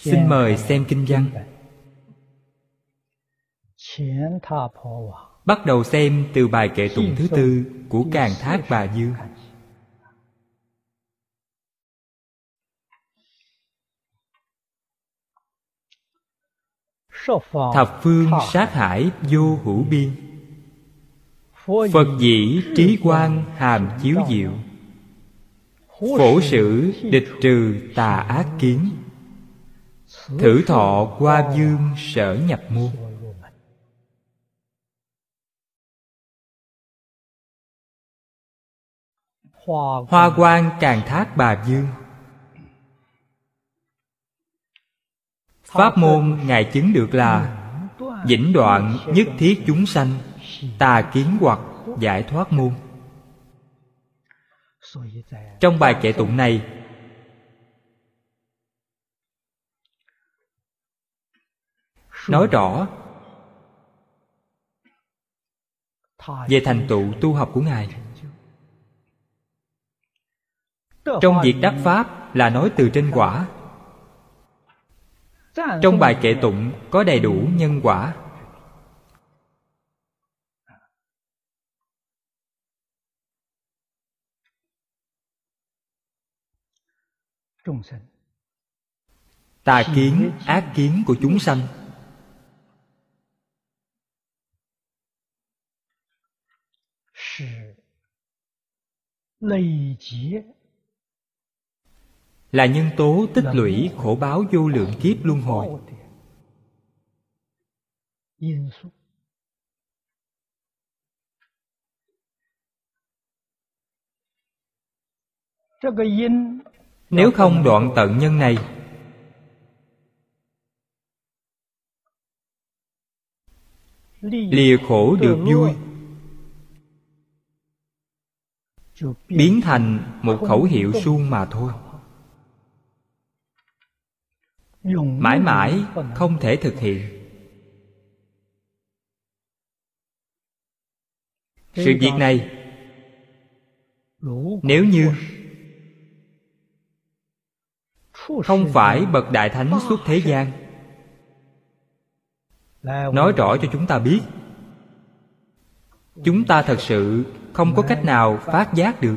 xin mời xem kinh văn. bắt đầu xem từ bài kệ tụng thứ tư của càng thác bà dương thập phương sát hải vô hữu biên. Phật dĩ trí quan hàm chiếu diệu. Phổ sử địch trừ tà ác kiến thử thọ qua dương sở nhập môn. Hoa quang càng thác bà dương. Pháp môn Ngài chứng được là Vĩnh đoạn nhất thiết chúng sanh, Tà kiến hoặc giải thoát môn. Trong bài kệ tụng này Nói rõ. Về thành tựu tu học của Ngài. Trong việc đắc Pháp là nói từ trên quả. Trong bài kệ tụng có đầy đủ nhân quả. Tà kiến ác kiến của chúng sanh là nhân tố tích lũy khổ báo vô lượng kiếp luân hồi. nếu không đoạn tận nhân này lìa khổ được vui biến thành một khẩu hiệu suông mà thôi. Mãi mãi không thể thực hiện. Sự việc này, nếu như không phải bậc đại thánh suốt thế gian, nói rõ cho chúng ta biết chúng ta thật sự không có cách nào phát giác được.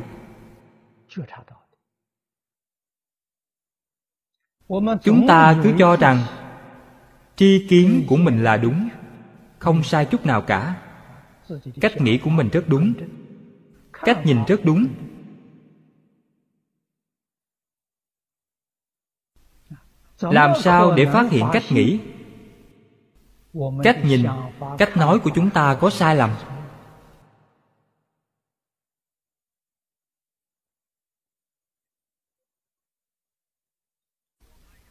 Chúng ta cứ cho rằng tri kiến của mình là đúng, không sai chút nào cả. Cách nghĩ của mình rất đúng. Cách nhìn rất đúng. Làm sao để phát hiện cách nghĩ? Cách nhìn, cách nói của chúng ta có sai lầm.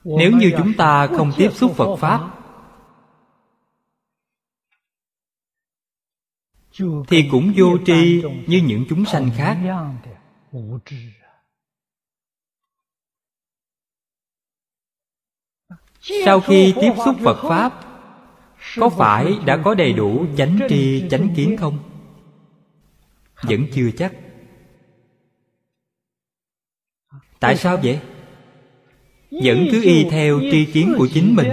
Nếu như chúng ta không tiếp xúc phật pháp thì cũng vô tri như những chúng sanh khác. sau khi tiếp xúc phật pháp có phải đã có đầy đủ chánh tri chánh kiến không? Vẫn chưa chắc. Tại sao vậy vẫn cứ y theo tri kiến của chính mình.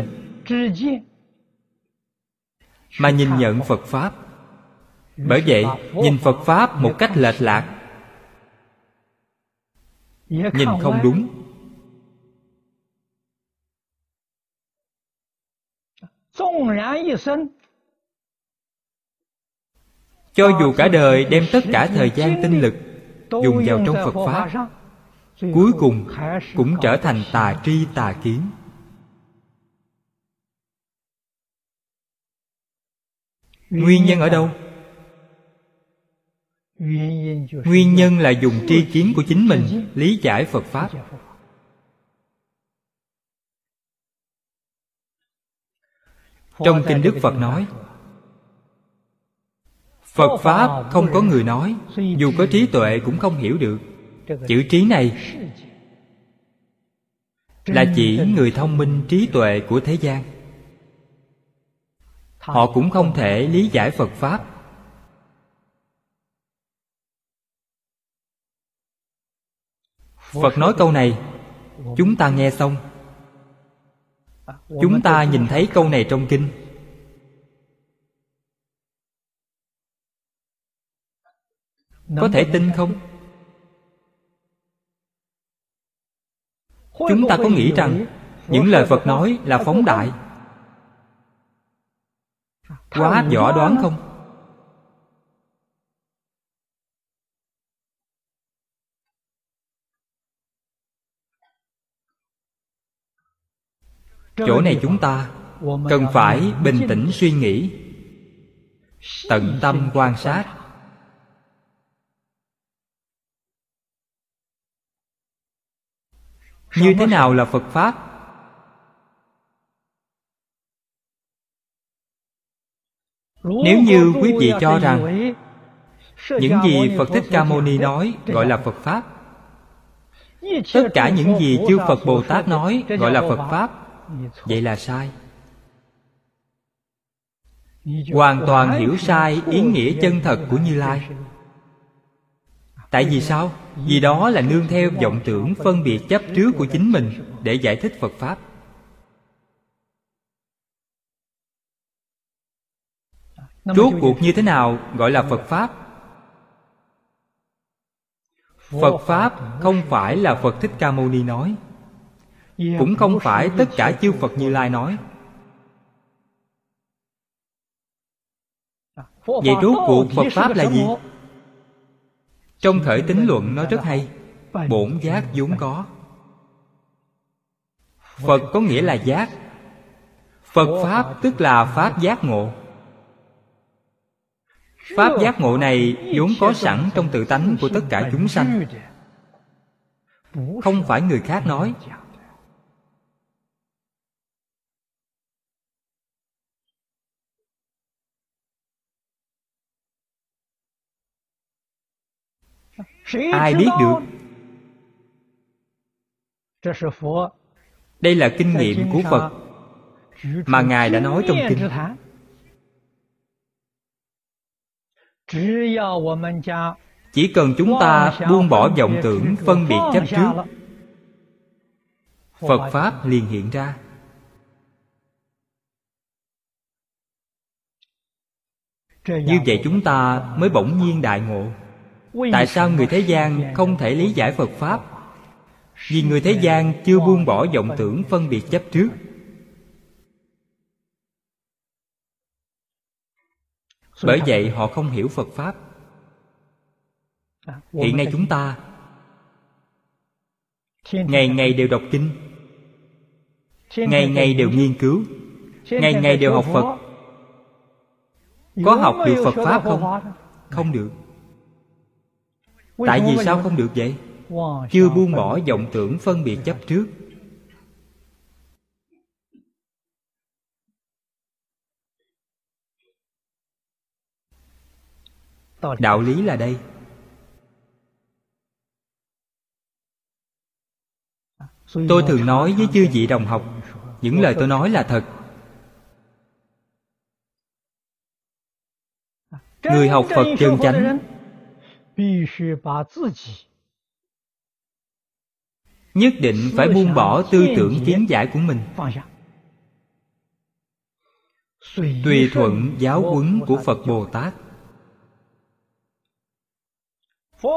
Mà nhìn nhận phật pháp. Bởi vậy, nhìn phật pháp một cách lệch lạc. Nhìn không đúng. Cho dù cả đời đem tất cả thời gian tinh lực dùng vào trong phật pháp cuối cùng cũng trở thành tà tri tà kiến. Nguyên nhân ở đâu? Nguyên nhân là dùng tri kiến của chính mình lý giải phật pháp. Trong kinh đức phật nói phật pháp không có người nói dù có trí tuệ cũng không hiểu được chữ trí này là chỉ người thông minh trí tuệ của thế gian. Họ cũng không thể lý giải phật pháp. Phật nói câu này, chúng ta nghe xong. Chúng ta nhìn thấy câu này trong kinh. Có thể tin không? Chúng ta có nghĩ rằng những lời phật nói là phóng đại? quá võ đoán không? Chỗ này chúng ta cần phải bình tĩnh suy nghĩ tận tâm quan sát như thế nào là phật pháp? Nếu như quý vị cho rằng những gì phật thích ca mâu ni nói gọi là phật pháp. Tất cả những gì chư phật bồ tát nói gọi là phật pháp. Vậy là sai. Hoàn toàn hiểu sai ý nghĩa chân thật của như lai. tại vì sao vì đó là nương theo vọng tưởng phân biệt chấp trước của chính mình để giải thích phật pháp. Rốt cuộc như thế nào gọi là phật pháp? Phật pháp không phải là phật thích ca mâu ni nói cũng không phải tất cả chư phật như lai nói. Vậy rốt cuộc phật pháp là gì trong khởi tính luận nói rất hay. Bổn giác vốn có. Phật có nghĩa là giác. Phật pháp tức là pháp giác ngộ. Pháp giác ngộ này vốn có sẵn trong tự tánh của tất cả chúng sanh. Không phải người khác nói. Ai biết được? đây là kinh nghiệm của phật mà ngài đã nói trong kinh. chỉ cần chúng ta buông bỏ vọng tưởng phân biệt chấp trước phật pháp liền hiện ra như vậy chúng ta mới bỗng nhiên đại ngộ tại sao người thế gian không thể lý giải phật pháp? Vì người thế gian chưa buông bỏ vọng tưởng phân biệt chấp trước. Bởi vậy họ không hiểu phật pháp. Hiện nay chúng ta ngày ngày đều đọc kinh, ngày ngày đều nghiên cứu, ngày ngày đều học phật. Có học được phật pháp không? Không được tại vì sao không được vậy? Chưa buông bỏ vọng tưởng phân biệt chấp trước. Đạo lý là đây. Tôi thường nói với chư vị đồng học những lời tôi nói là thật. Người học phật chân chánh nhất định phải buông bỏ tư tưởng kiến giải của mình. tùy thuận giáo huấn của phật bồ tát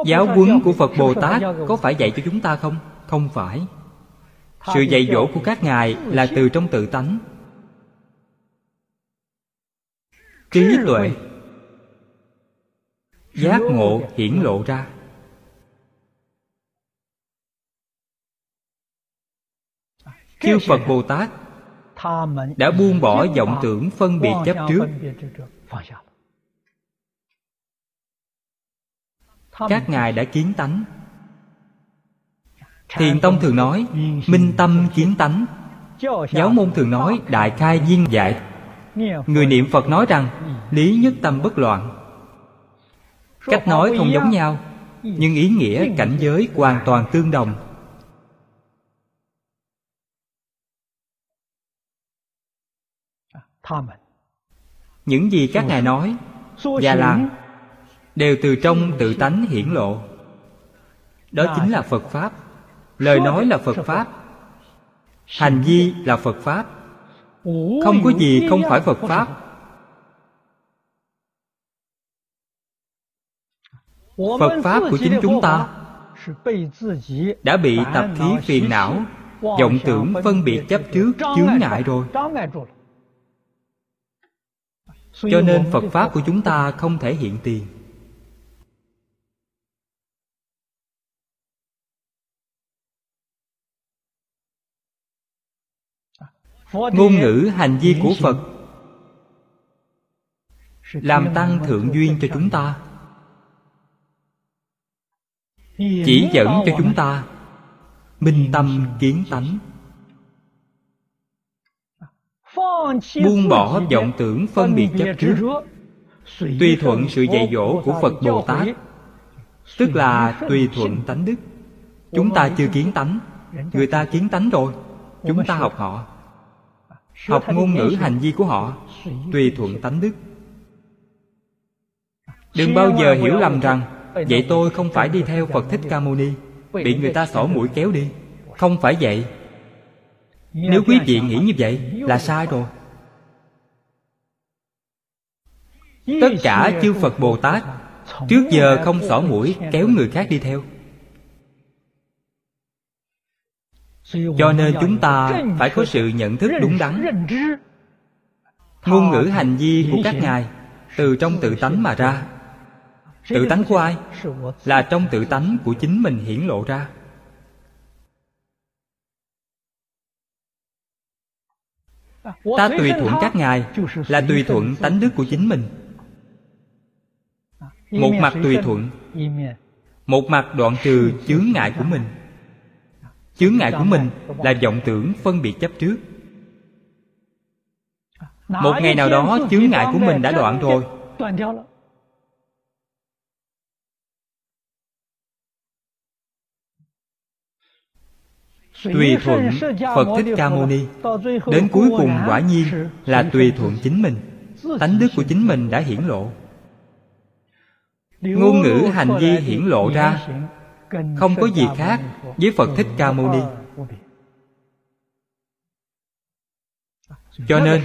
giáo huấn của phật bồ tát có phải dạy cho chúng ta không? Không phải. Sự dạy dỗ của các ngài là từ trong tự tánh. Trí tuệ giác ngộ hiển lộ ra. Chư phật bồ tát đã buông bỏ vọng tưởng phân biệt chấp trước. các ngài đã kiến tánh. Thiền tông thường nói minh tâm kiến tánh. Giáo môn thường nói đại khai viên giải. Người niệm phật nói rằng lý nhất tâm bất loạn cách nói không giống nhau nhưng ý nghĩa cảnh giới hoàn toàn tương đồng. Những gì các ngài nói và làm đều từ trong tự tánh hiển lộ. Đó chính là phật pháp. Lời nói là phật pháp. Hành vi là phật pháp. Không có gì không phải phật pháp. Phật pháp của chính chúng ta đã bị tập khí phiền não vọng tưởng phân biệt chấp trước chướng ngại rồi. cho nên phật pháp của chúng ta không thể hiện tiền. Ngôn ngữ hành vi của phật làm tăng thượng duyên cho chúng ta chỉ dẫn cho chúng ta. Minh tâm kiến tánh. Buông bỏ vọng tưởng phân biệt chấp trước. Tùy thuận sự dạy dỗ của phật bồ tát. Tức là tùy thuận tánh đức. Chúng ta chưa kiến tánh. Người ta kiến tánh rồi. Chúng ta học họ. Học ngôn ngữ hành vi của họ. Tùy thuận tánh đức. Đừng bao giờ hiểu lầm rằng vậy tôi không phải đi theo phật thích ca mâu ni. Bị người ta xỏ mũi kéo đi. Không phải vậy. Nếu quý vị nghĩ như vậy là sai rồi. Tất cả chư phật bồ tát trước giờ không xỏ mũi kéo người khác đi theo. Cho nên chúng ta phải có sự nhận thức đúng đắn. Ngôn ngữ hành vi của các ngài từ trong tự tánh mà ra tự tánh của ai? là trong tự tánh của chính mình hiển lộ ra. Ta tùy thuận các ngài là tùy thuận tánh đức của chính mình. Một mặt tùy thuận một mặt đoạn trừ chướng ngại của mình. Chướng ngại của mình là vọng tưởng phân biệt chấp trước. Một ngày nào đó chướng ngại của mình đã đoạn rồi tùy thuận phật thích ca mâu ni. Đến cuối cùng quả nhiên là tùy thuận chính mình. Tánh đức của chính mình đã hiển lộ. Ngôn ngữ hành vi hiển lộ ra không có gì khác với phật thích ca mâu ni. Cho nên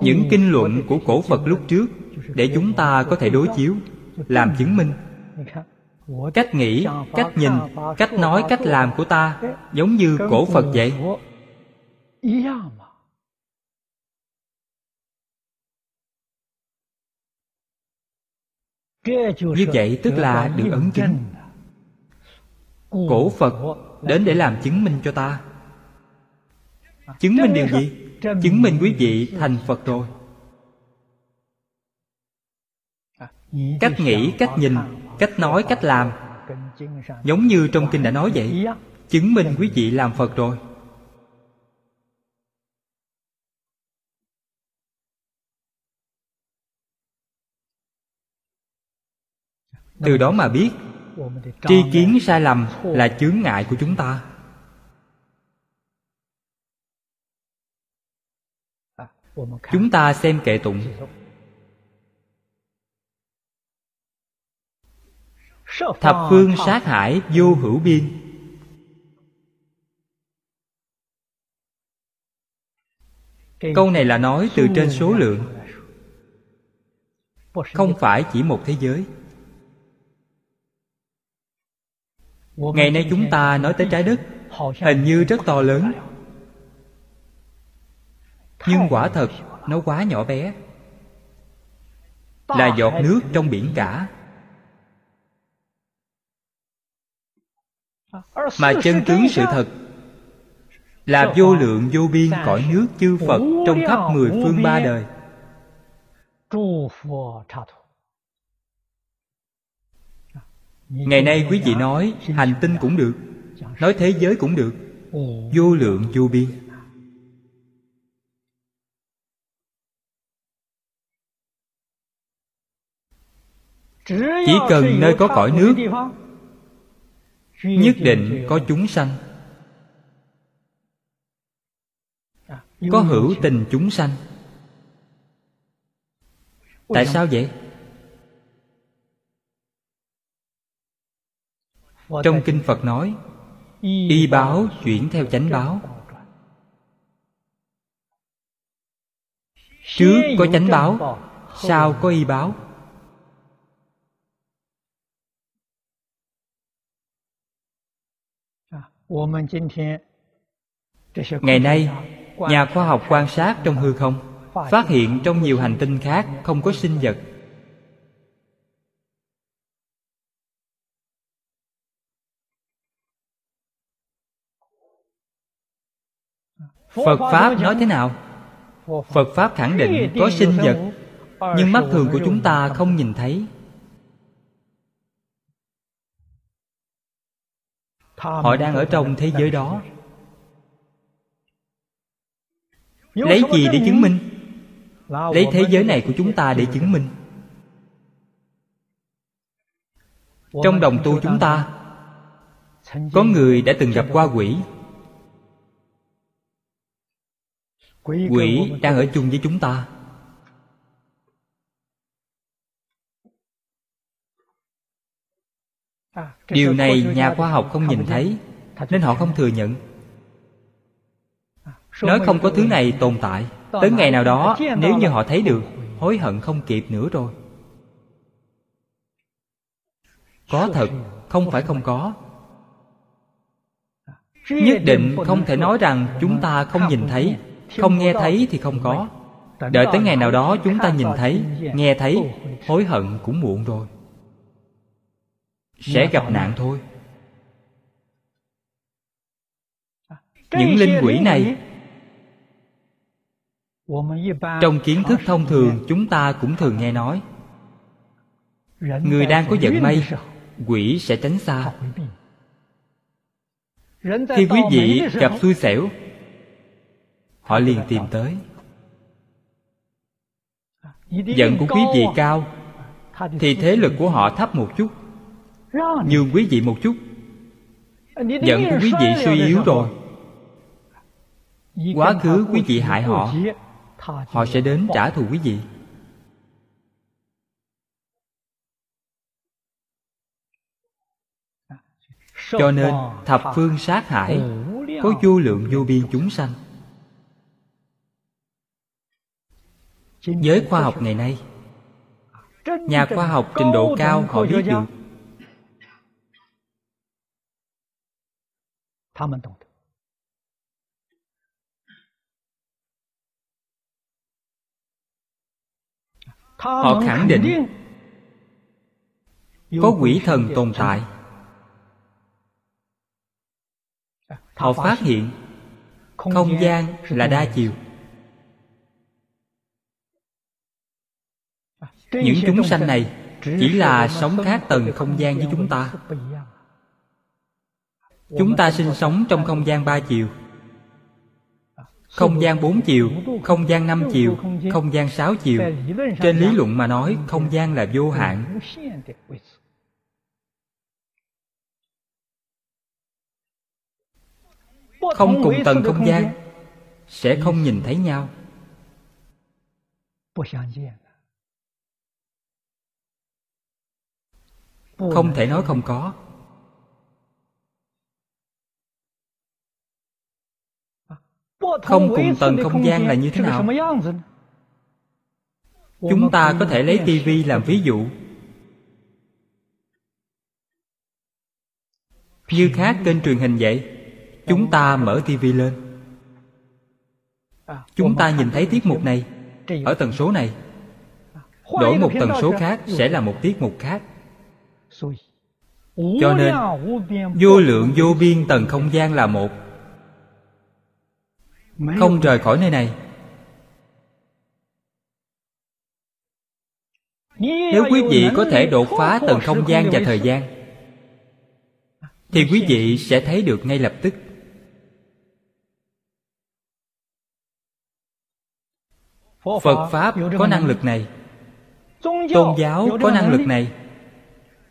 những kinh luận của cổ phật lúc trước để chúng ta có thể đối chiếu làm chứng minh cách nghĩ, cách nhìn, cách nói, cách làm của ta, giống như cổ phật vậy. Như vậy tức là được ấn chứng. Cổ phật đến để làm chứng minh cho ta. Chứng minh điều gì? Chứng minh quý vị thành phật rồi. Cách nghĩ, cách nhìn cách nói, cách làm. Giống như trong kinh đã nói vậy, chứng minh quý vị làm phật rồi. Từ đó mà biết, tri kiến sai lầm là chướng ngại của chúng ta. Chúng ta xem kệ tụng. Thập phương sát hải vô hữu biên. câu này là nói từ trên số lượng. Không phải chỉ một thế giới. Ngày nay chúng ta nói tới trái đất hình như rất to lớn. Nhưng quả thật nó quá nhỏ bé. Là giọt nước trong biển cả mà chân tướng sự thật là vô lượng vô biên cõi nước chư phật trong khắp mười phương ba đời. Ngày nay quý vị nói hành tinh cũng được nói thế giới cũng được. Vô lượng vô biên. Chỉ cần nơi có cõi nước nhất định có chúng sanh. Có hữu tình chúng sanh. Tại sao vậy? Trong kinh phật nói y báo chuyển theo chánh báo. trước có chánh báo sau có y báo ngày nay, nhà khoa học quan sát trong hư không phát hiện trong nhiều hành tinh khác không có sinh vật. Phật pháp nói thế nào? Phật pháp khẳng định có sinh vật, nhưng mắt thường của chúng ta không nhìn thấy. Họ đang ở trong thế giới đó. lấy gì để chứng minh? Lấy thế giới này của chúng ta để chứng minh. Trong đồng tu chúng ta có người đã từng gặp qua quỷ. Quỷ đang ở chung với chúng ta điều này nhà khoa học không nhìn thấy nên họ không thừa nhận. Nói không có thứ này tồn tại. Tới ngày nào đó nếu như họ thấy được hối hận không kịp nữa rồi. Có thật không phải không có. Nhất định không thể nói rằng chúng ta không nhìn thấy. không nghe thấy thì không có. đợi tới ngày nào đó chúng ta nhìn thấy nghe thấy hối hận cũng muộn rồi sẽ gặp nạn thôi. Những linh quỷ này trong kiến thức thông thường chúng ta cũng thường nghe nói. Người đang có vận may quỷ sẽ tránh xa. Khi quý vị gặp xui xẻo họ liền tìm tới. Giận của quý vị cao thì thế lực của họ thấp một chút nhường quý vị một chút. Giận của quý vị suy yếu rồi. Quá khứ quý vị hại họ. họ sẽ đến trả thù quý vị. Cho nên thập phương sát hải có vô lượng vô biên chúng sanh. Giới khoa học ngày nay nhà khoa học trình độ cao họ biết được họ khẳng định có quỷ thần tồn tại. Họ phát hiện không gian là đa chiều. Những chúng sanh này chỉ là sống khác tầng không gian với chúng ta chúng ta sinh sống trong không gian ba chiều. Không gian bốn chiều, không gian năm chiều, không gian sáu chiều. Trên lý luận mà nói, không gian là vô hạn. Không cùng tầng không gian sẽ không nhìn thấy nhau. Không thể nói không có. Không cùng tầng không gian là như thế nào? chúng ta có thể lấy tivi làm ví dụ. Như khác kênh truyền hình vậy chúng ta mở tivi lên. Chúng ta nhìn thấy tiết mục này. Ở tần số này đổi một tần số khác sẽ là một tiết mục khác. Cho nên vô lượng vô biên tầng không gian là một không rời khỏi nơi này. Nếu quý vị có thể đột phá tầng không gian và thời gian thì quý vị sẽ thấy được ngay lập tức. Phật pháp có năng lực này. Tôn giáo có năng lực này.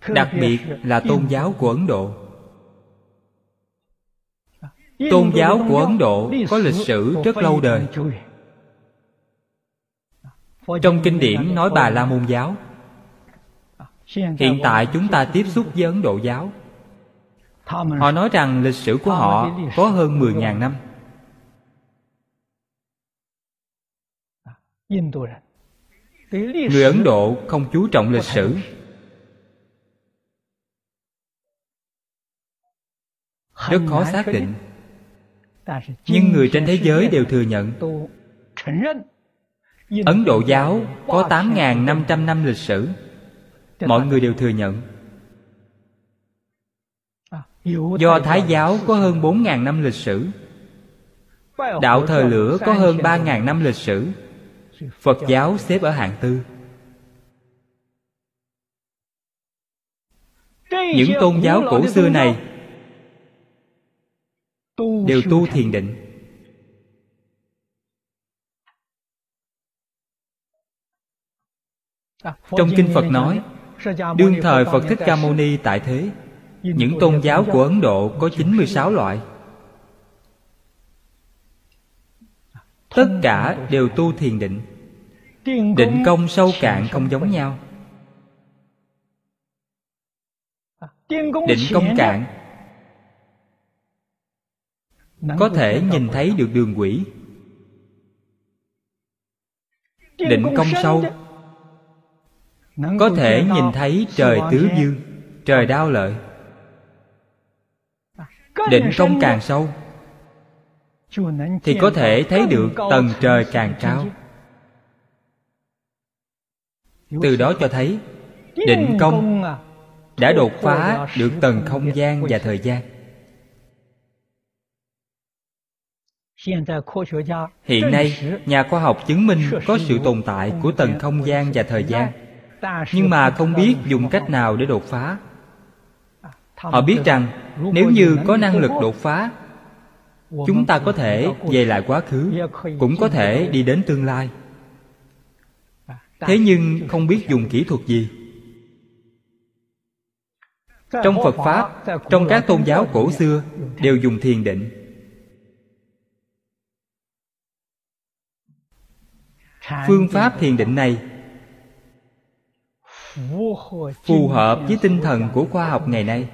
Đặc biệt là tôn giáo của ấn độ tôn giáo của ấn độ có lịch sử rất lâu đời. trong kinh điển nói bà la môn giáo. Hiện tại chúng ta tiếp xúc với ấn độ giáo. Họ nói rằng lịch sử của họ có hơn 10.000 năm. Người ấn độ không chú trọng lịch sử. Rất khó xác định nhưng người trên thế giới đều thừa nhận. Ấn độ giáo có 8.500 năm lịch sử. Mọi người đều thừa nhận. Do thái giáo có hơn 4.000 năm lịch sử. Đạo thời lửa có hơn 3.000 năm lịch sử. Phật giáo xếp ở hạng tư. Những tôn giáo cổ xưa này đều tu thiền định. Trong kinh phật nói đương thời phật thích ca mâu ni tại thế những tôn giáo của ấn độ có 96 loại. Tất cả đều tu thiền định. Định công sâu cạn không giống nhau. Định công cạn có thể nhìn thấy được đường quỷ. Định công sâu. có thể nhìn thấy trời tứ dương trời đao lợi. Định công càng sâu. Thì có thể thấy được tầng trời càng cao. từ đó cho thấy định công đã đột phá được tầng không gian và thời gian hiện nay nhà khoa học chứng minh có sự tồn tại của tầng không gian và thời gian. nhưng mà không biết dùng cách nào để đột phá. họ biết rằng nếu như có năng lực đột phá chúng ta có thể về lại quá khứ cũng có thể đi đến tương lai. thế nhưng không biết dùng kỹ thuật gì. trong phật pháp trong các tôn giáo cổ xưa đều dùng thiền định phương pháp thiền định này phù hợp với tinh thần của khoa học ngày nay.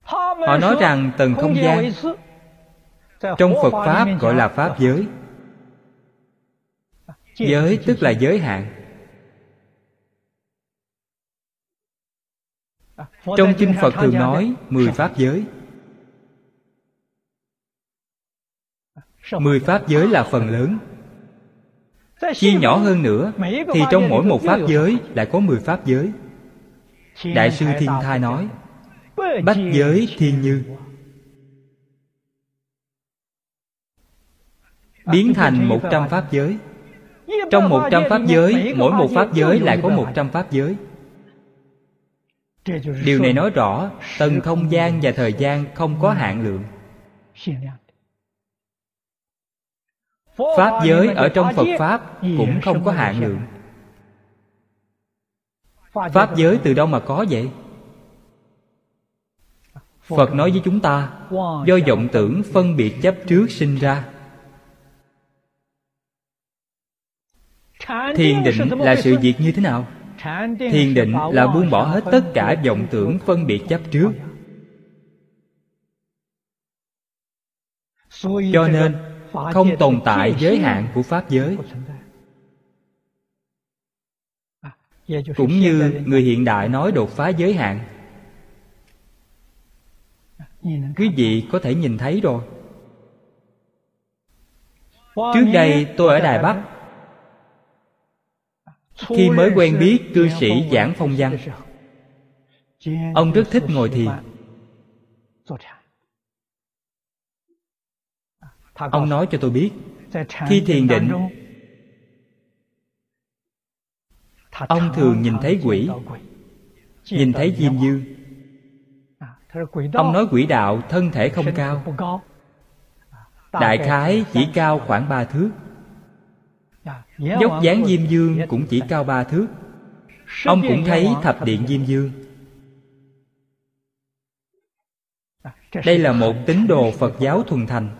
Họ nói rằng tầng không gian trong phật pháp gọi là pháp giới. Giới tức là giới hạn. Trong kinh phật thường nói mười pháp giới. Mười pháp giới là phần lớn. Chia nhỏ hơn nữa thì trong mỗi một pháp giới lại có mười pháp giới. Đại sư thiên thai nói bách giới thiên như. Biến thành một trăm pháp giới. Trong một trăm pháp giới mỗi một pháp giới lại có một trăm pháp giới điều này nói rõ tầng không gian và thời gian không có hạn lượng。pháp giới ở trong phật pháp cũng không có hạn lượng. Pháp giới từ đâu mà có vậy? Phật nói với chúng ta do vọng tưởng phân biệt chấp trước sinh ra. Thiền định là sự việc như thế nào thiền định là buông bỏ hết tất cả vọng tưởng phân biệt chấp trước. Cho nên, không tồn tại giới hạn của pháp giới. Cũng như người hiện đại nói đột phá giới hạn. Quý vị có thể nhìn thấy rồi. Trước đây tôi ở đài bắc khi mới quen biết cư sĩ giảng phong văn ông rất thích ngồi thiền. Ông nói cho tôi biết khi thiền định ông thường nhìn thấy quỷ nhìn thấy diêm dương ông nói quỷ đạo thân thể không cao. đại khái chỉ cao khoảng ba thước dốc dáng diêm dương cũng chỉ cao ba thước. Ông cũng thấy thập điện diêm dương. Đây là một tín đồ phật giáo thuần thành.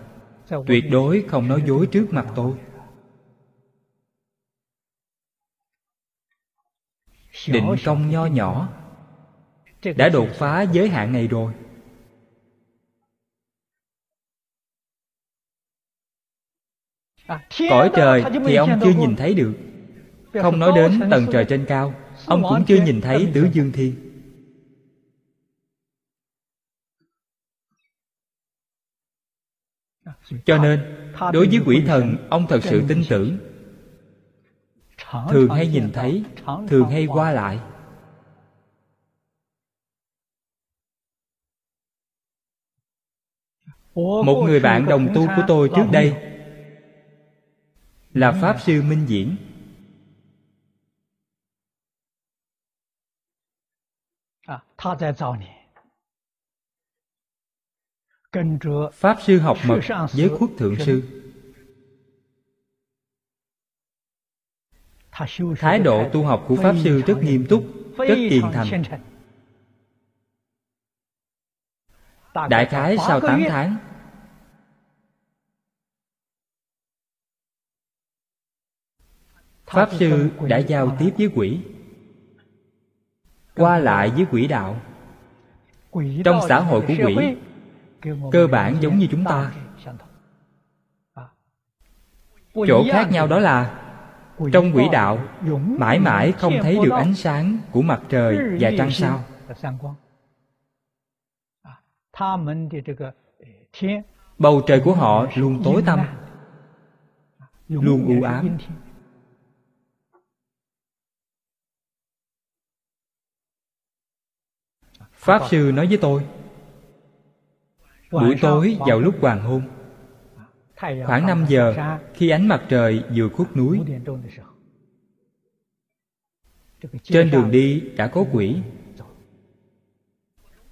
Tuyệt đối không nói dối trước mặt tôi. Định công nho nhỏ đã đột phá giới hạn này rồi. Cõi trời thì ông chưa nhìn thấy được. Không nói đến tầng trời trên cao ông cũng chưa nhìn thấy tứ dương thiên. Cho nên đối với quỷ thần ông thật sự tin tưởng. thường hay nhìn thấy thường hay qua lại. Một người bạn đồng tu của tôi trước đây là pháp sư minh diễn. Pháp sư học mật với khuất thượng sư. Thái độ tu học của pháp sư rất nghiêm túc rất tiền thành. đại khái sau tám tháng pháp sư đã giao tiếp với quỷ. Qua lại với quỷ đạo. Trong xã hội của quỷ, cơ bản giống như chúng ta. Chỗ khác nhau đó là, trong quỷ đạo, mãi mãi không thấy được ánh sáng của mặt trời và trăng sao. Bầu trời của họ luôn tối tăm, luôn u ám. Pháp sư nói với tôi, buổi tối vào lúc hoàng hôn, khoảng 5 giờ khi ánh mặt trời vừa khuất núi, trên đường đi đã có quỷ.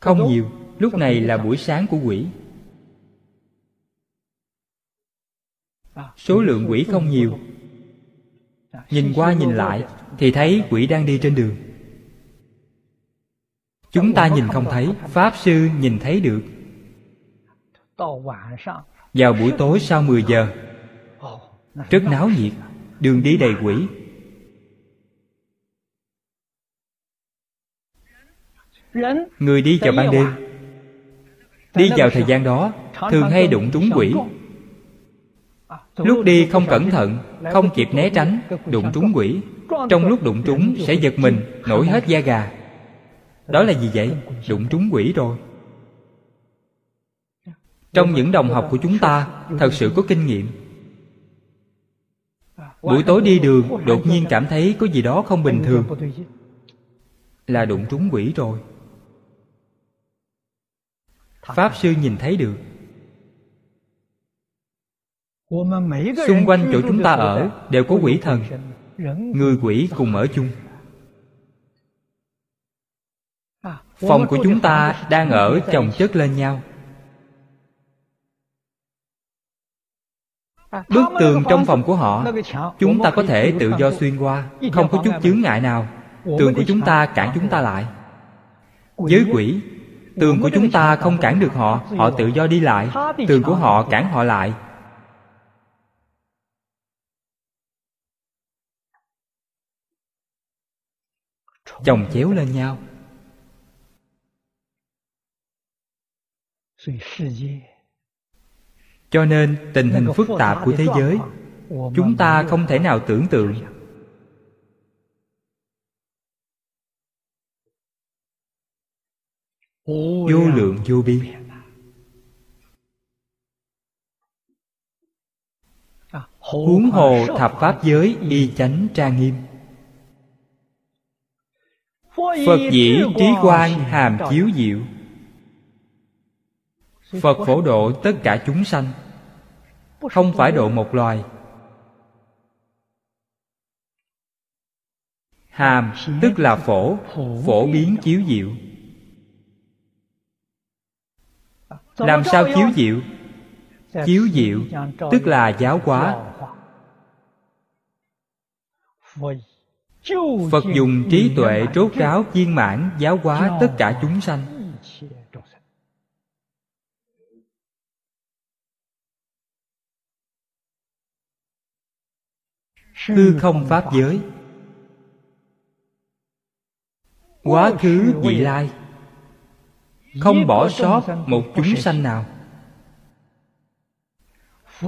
Không nhiều, lúc này là buổi sáng của quỷ. Số lượng quỷ không nhiều. Nhìn qua nhìn lại thì thấy quỷ đang đi trên đường chúng ta nhìn không thấy pháp sư nhìn thấy được. Vào buổi tối sau 10 giờ Rất náo nhiệt Đường đi đầy quỷ. Người đi vào ban đêm. Đi vào thời gian đó Thường hay đụng trúng quỷ. Lúc đi không cẩn thận Không kịp né tránh Đụng trúng quỷ. Trong lúc đụng trúng sẽ giật mình Nổi hết da gà đó là gì vậy? Đụng trúng quỷ rồi. Trong những đồng học của chúng ta, thật sự có kinh nghiệm. Buổi tối đi đường, đột nhiên cảm thấy có gì đó không bình thường. Là đụng trúng quỷ rồi. Pháp sư nhìn thấy được. Xung quanh chỗ chúng ta ở đều có quỷ thần. Người quỷ cùng ở chung. Phòng của chúng ta đang ở chồng chất lên nhau. Bức tường trong phòng của họ, Chúng ta có thể tự do xuyên qua, Không có chút chướng ngại nào. Tường của chúng ta cản chúng ta lại. Với quỷ, Tường của chúng ta không cản được họ Họ tự do đi lại. Tường của họ cản họ lại. Chồng chéo lên nhau. Cho nên tình hình phức tạp của thế giới chúng ta không thể nào tưởng tượng. vô lượng vô biên. huống hồ thập pháp giới y chánh trang nghiêm. Phật dĩ trí quan hàm chiếu diệu phật phổ độ tất cả chúng sanh. Không phải độ một loài. Hàm, tức là phổ phổ biến chiếu diệu. Làm sao chiếu diệu? Chiếu diệu, tức là giáo hóa. Phật dùng trí tuệ rốt ráo viên mãn giáo hóa tất cả chúng sanh. Hư không pháp giới. Quá khứ vị lai. Không bỏ sót một chúng sanh nào.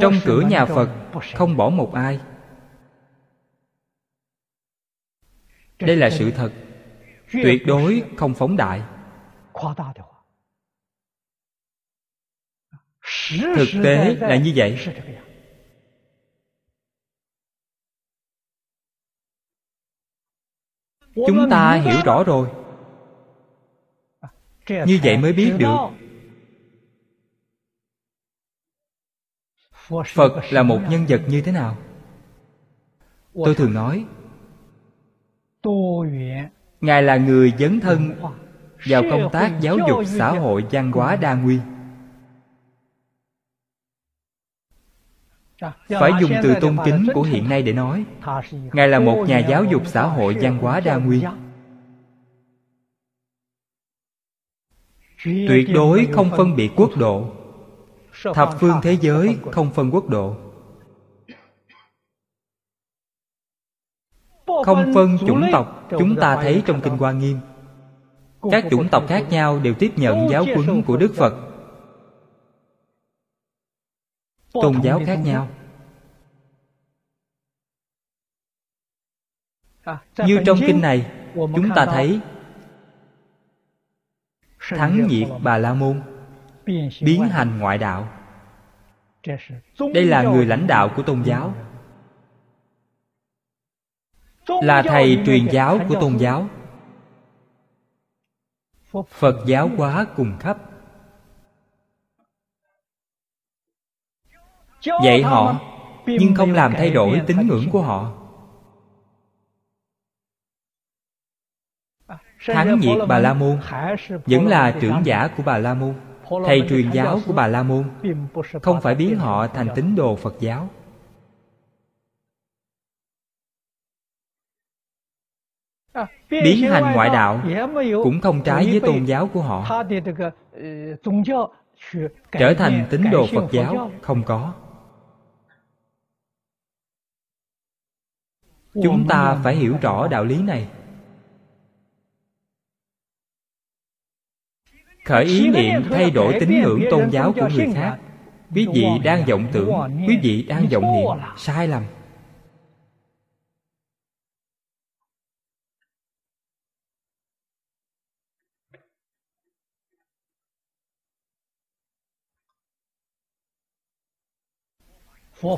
Trong cửa nhà phật, không bỏ một ai. Đây là sự thật. Tuyệt đối không phóng đại. Thực tế là như vậy. Chúng ta hiểu rõ rồi. Như vậy mới biết được phật là một nhân vật như thế nào? Tôi thường nói ngài là người dấn thân vào công tác giáo dục xã hội văn hóa đa nguyên phải dùng từ tôn kính của hiện nay để nói. Ngài là một nhà giáo dục xã hội văn hóa đa nguyên. Tuyệt đối không phân biệt quốc độ. Thập phương thế giới không phân quốc độ. Không phân chủng tộc chúng ta thấy trong kinh hoa nghiêm. Các chủng tộc khác nhau đều tiếp nhận giáo huấn của đức phật tôn giáo khác nhau. Như trong kinh này chúng ta thấy thắng diệt bà la môn biến hành ngoại đạo. Đây là người lãnh đạo của tôn giáo. Là thầy truyền giáo của tôn giáo. Phật giáo hóa cùng khắp dạy họ nhưng không làm thay đổi tín ngưỡng của họ. Thắng diệt bà la môn vẫn là trưởng giả của bà la môn thầy truyền giáo của bà la môn. không phải biến họ thành tín đồ phật giáo. Biến hành ngoại đạo cũng không trái với tôn giáo của họ. trở thành tín đồ phật giáo. không có chúng ta phải hiểu rõ đạo lý này. Khởi ý niệm thay đổi tín ngưỡng tôn giáo của người khác. quý vị đang vọng tưởng quý vị đang vọng niệm sai lầm.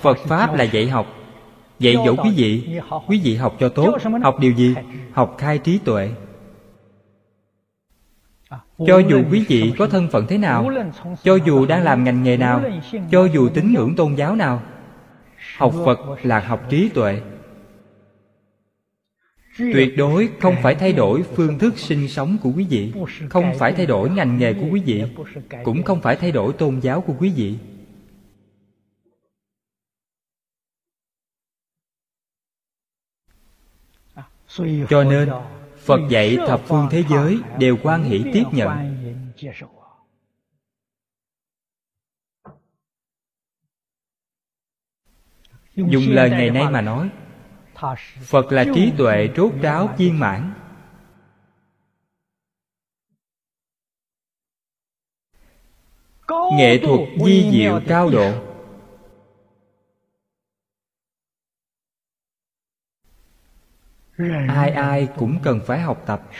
Phật pháp là dạy học dạy dỗ quý vị quý vị học cho tốt học điều gì? Học khai trí tuệ. Cho dù quý vị có thân phận thế nào cho dù đang làm ngành nghề nào cho dù tín ngưỡng tôn giáo nào học phật là học trí tuệ. Tuyệt đối không phải thay đổi phương thức sinh sống của quý vị không phải thay đổi ngành nghề của quý vị cũng không phải thay đổi tôn giáo của quý vị cho nên phật dạy thập phương thế giới đều quan hỷ tiếp nhận. dùng lời ngày nay mà nói phật là trí tuệ rốt ráo viên mãn. Nghệ thuật di diệu cao độ ai ai cũng cần phải học tập.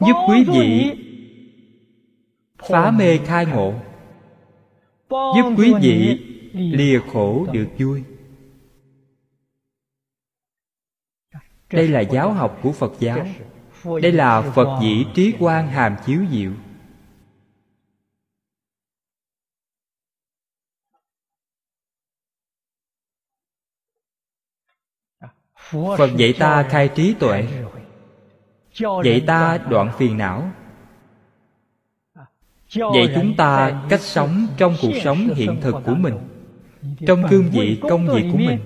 Giúp quý vị phá mê khai ngộ. Giúp quý vị lìa khổ được vui. Đây là giáo học của phật giáo. Đây là phật dĩ trí quan hàm chiếu diệu. Phật dạy ta khai trí tuệ. Dạy ta đoạn phiền não. Dạy chúng ta cách sống trong cuộc sống hiện thực của mình, trong cương vị công việc của mình.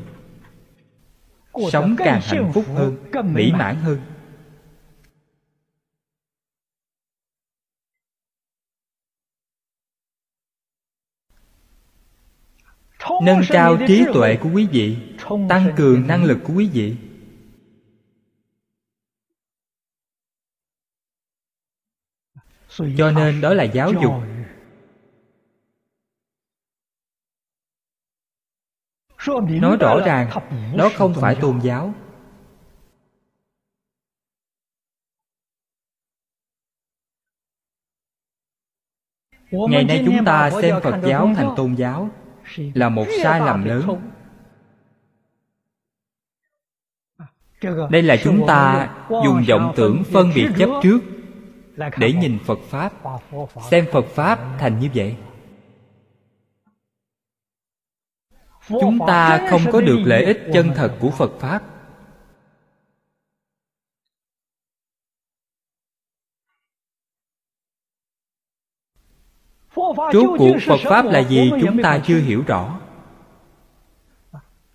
Sống càng hạnh phúc hơn, mỹ mãn hơn. Nâng cao trí tuệ của quý vị tăng cường năng lực của quý vị. Cho nên đó là giáo dục. nói rõ ràng đó không phải tôn giáo. ngày nay chúng ta xem phật giáo thành tôn giáo là một sai lầm lớn. đây là chúng ta dùng vọng tưởng phân biệt chấp trước để nhìn phật pháp xem phật pháp thành như vậy. Chúng ta không có được lợi ích chân thật của phật pháp Rốt cuộc Phật Pháp là gì chúng ta chưa hiểu rõ.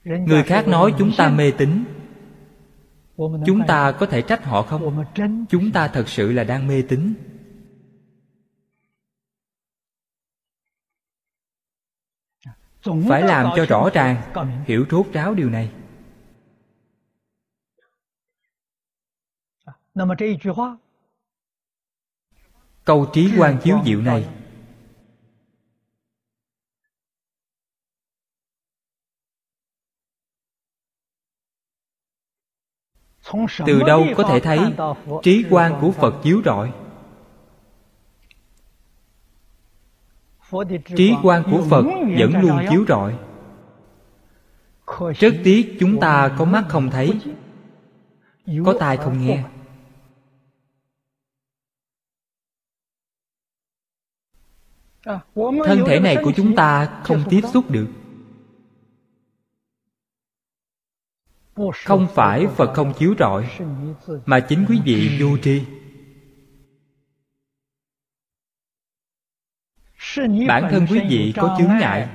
Người khác nói chúng ta mê tín. Chúng ta có thể trách họ không? Chúng ta thật sự là đang mê tín. Phải làm cho rõ ràng Hiểu rốt ráo điều này. Câu trí quan chiếu diệu này từ đâu có thể thấy trí quan của phật chiếu rọi? Trí quan của phật vẫn luôn chiếu rọi. Rất tiếc chúng ta có mắt không thấy, có tai không nghe. Thân thể này của chúng ta không tiếp xúc được. Không phải phật không chiếu rọi mà chính quý vị vô tri bản thân quý vị có chướng ngại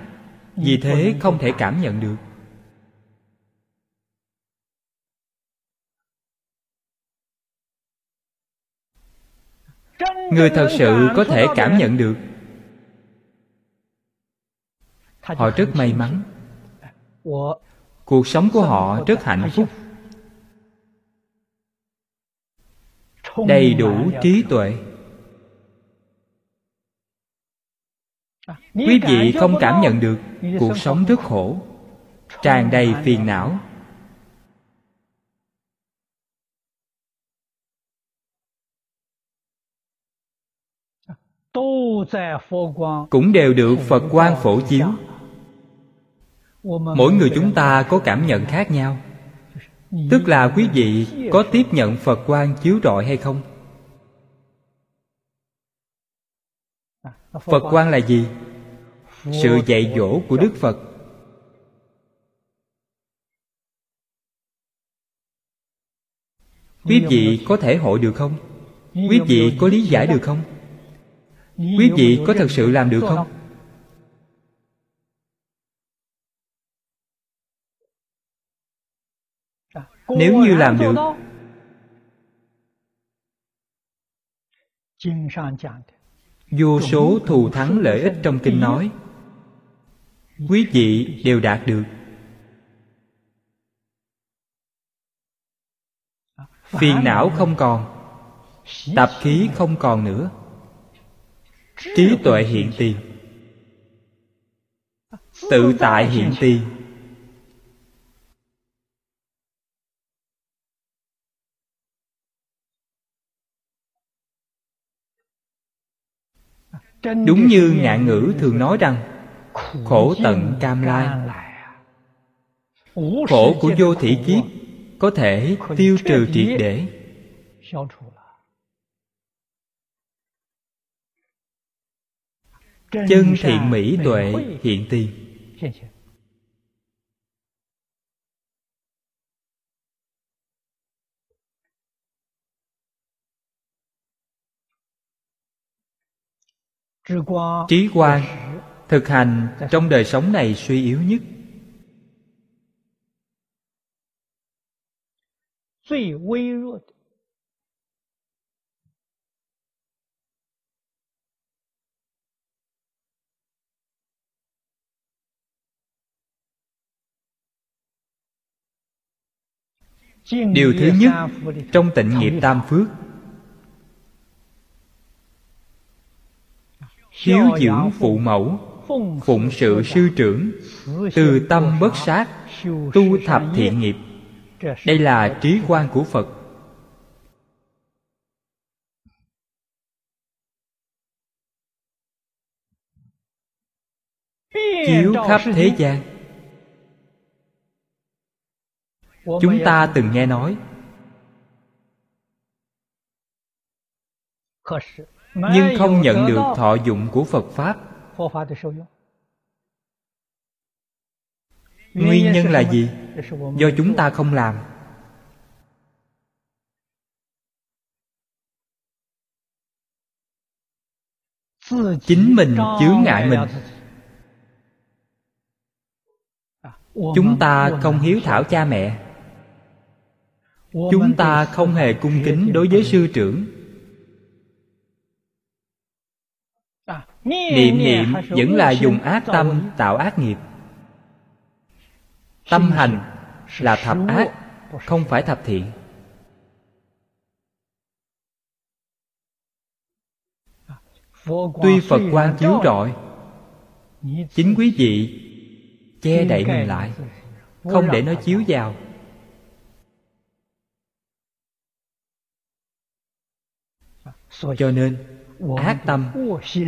vì thế không thể cảm nhận được。người thật sự có thể cảm nhận được。họ rất may mắn cuộc sống của họ rất hạnh phúc. Đầy đủ trí tuệ. Quý vị không cảm nhận được cuộc sống rất khổ, tràn đầy phiền não. Cũng đều được phật quang phổ chiếu mỗi người chúng ta có cảm nhận khác nhau. Tức là quý vị có tiếp nhận phật quan chiếu rọi hay không? Phật quan là gì? Sự dạy dỗ của đức phật. Quý vị có thể hội được không? Quý vị có lý giải được không? Quý vị có thật sự làm được không nếu như làm được vô số thù thắng lợi ích trong kinh nói quý vị đều đạt được. Phiền não không còn tập khí không còn nữa. Trí tuệ hiện tiền tự tại hiện tiền đúng như ngạn ngữ thường nói rằng khổ tận cam lai. khổ của vô thị kiếp có thể tiêu trừ triệt để. Chân thiện mỹ tuệ hiện tiền trí quan thực hành trong đời sống này suy yếu nhất. Điều thứ nhất, trong tịnh nghiệp tam phước hiếu dưỡng phụ mẫu phụng sự sư trưởng từ tâm bất sát tu thập thiện nghiệp. Đây là trí quan của phật. Chiếu khắp thế gian. Chúng ta từng nghe nói nhưng không nhận được thọ dụng của phật pháp. Nguyên nhân là gì? Do chúng ta không làm. Chính mình chướng ngại mình. Chúng ta không hiếu thảo cha mẹ. Chúng ta không hề cung kính đối với sư trưởng niệm niệm vẫn là dùng ác tâm tạo ác nghiệp. Tâm hành là thập ác không phải thập thiện. Tuy phật quan chiếu rọi chính quý vị che đậy mình lại không để nó chiếu vào. Cho nên ác tâm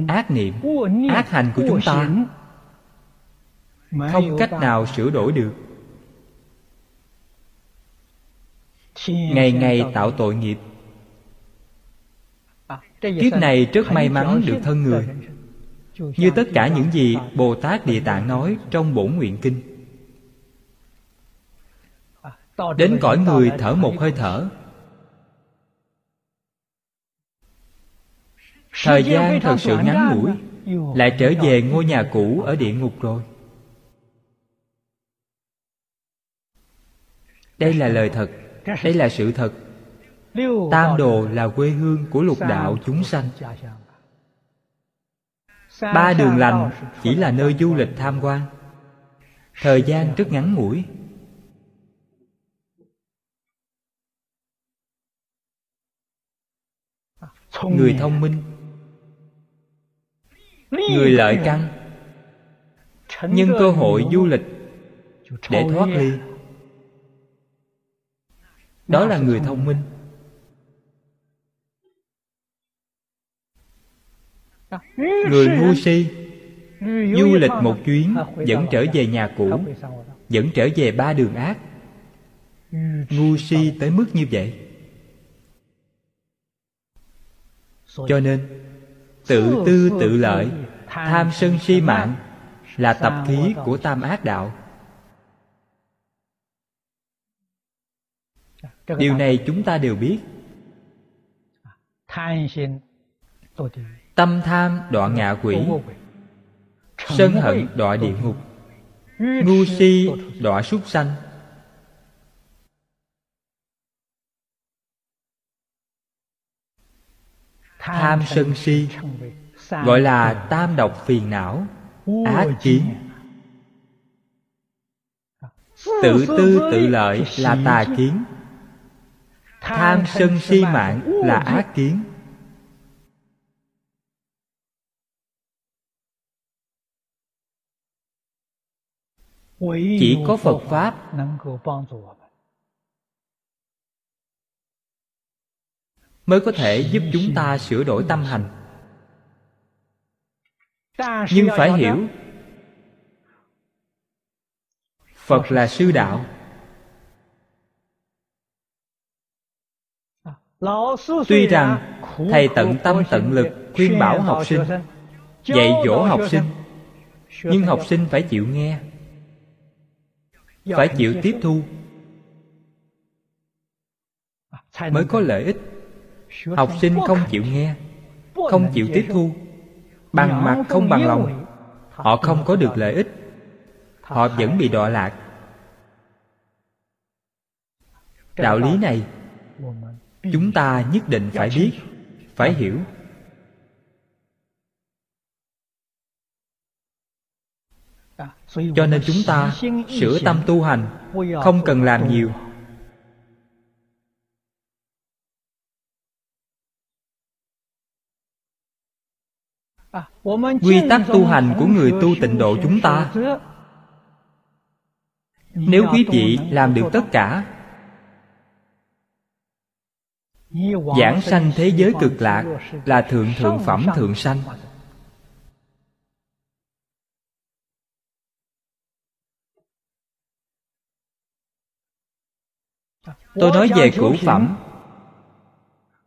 ác niệm ác hành của chúng ta không cách nào sửa đổi được. Ngày ngày tạo tội nghiệp. Kiếp này rất may mắn được thân người. như tất cả những gì bồ tát địa tạng nói trong bổn nguyện kinh. Đến cõi người thở một hơi thở thời gian thật sự ngắn ngủi lại trở về ngôi nhà cũ ở địa ngục rồi. Đây là lời thật đây là sự thật. Tam đồ là quê hương của lục đạo chúng sanh. Ba đường lành chỉ là nơi du lịch tham quan. Thời gian rất ngắn ngủi. Người thông minh người lợi căn. Nhân cơ hội du lịch để thoát ly. Đó là người thông minh. Người ngu si. Du lịch một chuyến vẫn trở về nhà cũ vẫn trở về ba đường ác. Ngu si tới mức như vậy. Cho nên tự tư tự lợi tham sân si mạng là tập khí của tam ác đạo. Điều này chúng ta đều biết. Tâm tham đọa ngạ quỷ. sân hận đọa địa ngục. ngu si đọa súc sanh tham sân si gọi là tam độc phiền não. Ác kiến. tự tư tự lợi là tà kiến. Tham sân si mạng là ác kiến. Chỉ có phật pháp mới có thể giúp chúng ta sửa đổi tâm hành. Nhưng phải hiểu, phật là sư đạo. Tuy rằng thầy tận tâm tận lực khuyên bảo học sinh, dạy dỗ học sinh, nhưng học sinh phải chịu nghe, phải chịu tiếp thu, mới có lợi ích học sinh không chịu nghe không chịu tiếp thu bằng mặt không bằng lòng. họ không có được lợi ích. Họ vẫn bị đọa lạc. Đạo lý này chúng ta nhất định phải biết phải hiểu. Cho nên chúng ta sửa tâm tu hành không cần làm nhiều quy tắc tu hành của người tu tịnh độ chúng ta. Nếu quý vị làm được tất cả, giảng sanh thế giới cực lạc là thượng thượng phẩm thượng sanh. Tôi nói về cửu phẩm.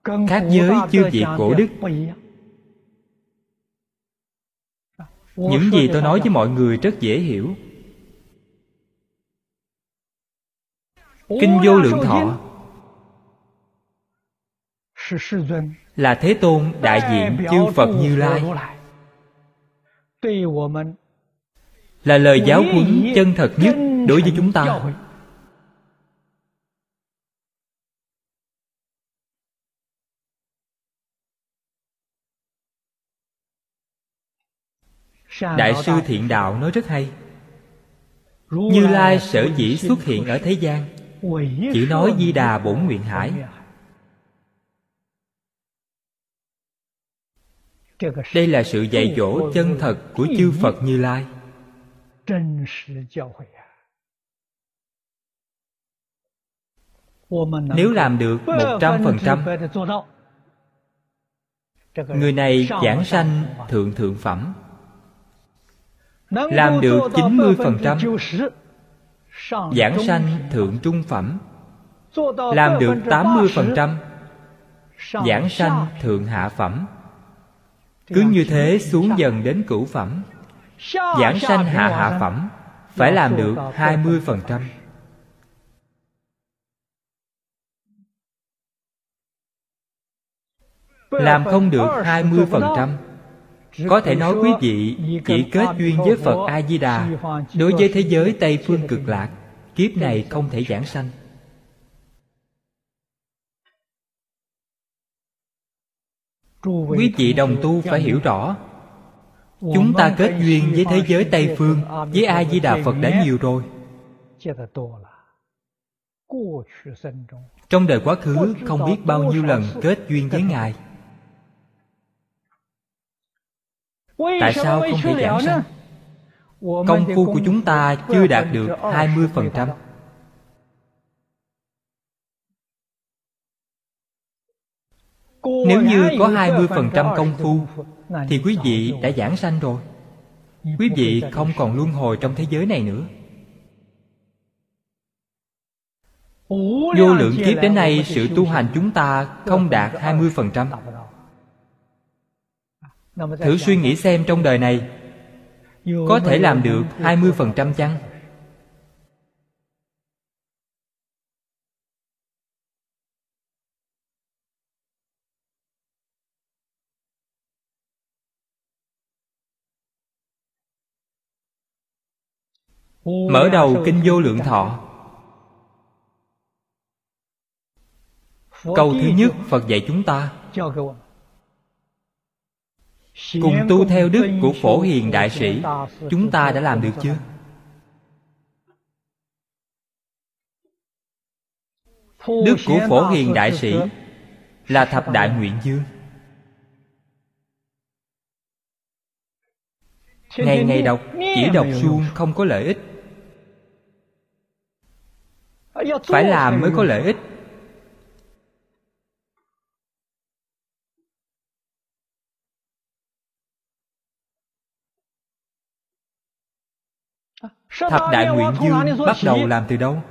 Khác giới chư vị cổ đức. Những gì tôi nói với mọi người rất dễ hiểu. Kinh vô lượng thọ là thế tôn đại diện chư phật như lai. là lời giáo huấn chân thật nhất đối với chúng ta đại sư thiện đạo nói rất hay. Như lai sở dĩ xuất hiện ở thế gian chỉ nói di đà bổn nguyện hải. Đây là sự dạy dỗ chân thật của chư phật như lai. Nếu làm được một trăm phần trăm người này giảng sanh thượng thượng phẩm làm được chín mươi phần trăm. giảng sanh thượng trung phẩm. Làm được tám mươi phần trăm. giảng sanh thượng hạ phẩm. Cứ như thế xuống dần đến cửu phẩm. Giảng sanh hạ hạ phẩm. Phải làm được hai mươi phần trăm. làm không được hai mươi phần trăm có thể nói quý vị chỉ kết duyên với phật a di đà đối với thế giới tây phương cực lạc kiếp này không thể giảng sanh. Quý vị đồng tu phải hiểu rõ chúng ta kết duyên với thế giới tây phương với a di đà phật đã nhiều rồi. Trong đời quá khứ không biết bao nhiêu lần kết duyên với ngài Tại sao không thể giảng sanh? Công phu của chúng ta chưa đạt được 20%. Nếu như có 20% công phu Thì quý vị đã giảng sanh rồi. Quý vị không còn luân hồi trong thế giới này nữa. Vô lượng kiếp đến nay Sự tu hành chúng ta không đạt 20% Thử suy nghĩ xem trong đời này, Có thể làm được 20% chăng? Mở đầu Kinh Vô Lượng Thọ Câu thứ nhất, Phật dạy chúng ta cùng tu theo đức của phổ hiền đại sĩ chúng ta đã làm được chưa? Đức của phổ hiền đại sĩ là thập đại nguyện dương. Ngày ngày đọc chỉ đọc suông không có lợi ích. Phải làm mới có lợi ích Thập đại nguyện dương bắt đầu làm từ đâu?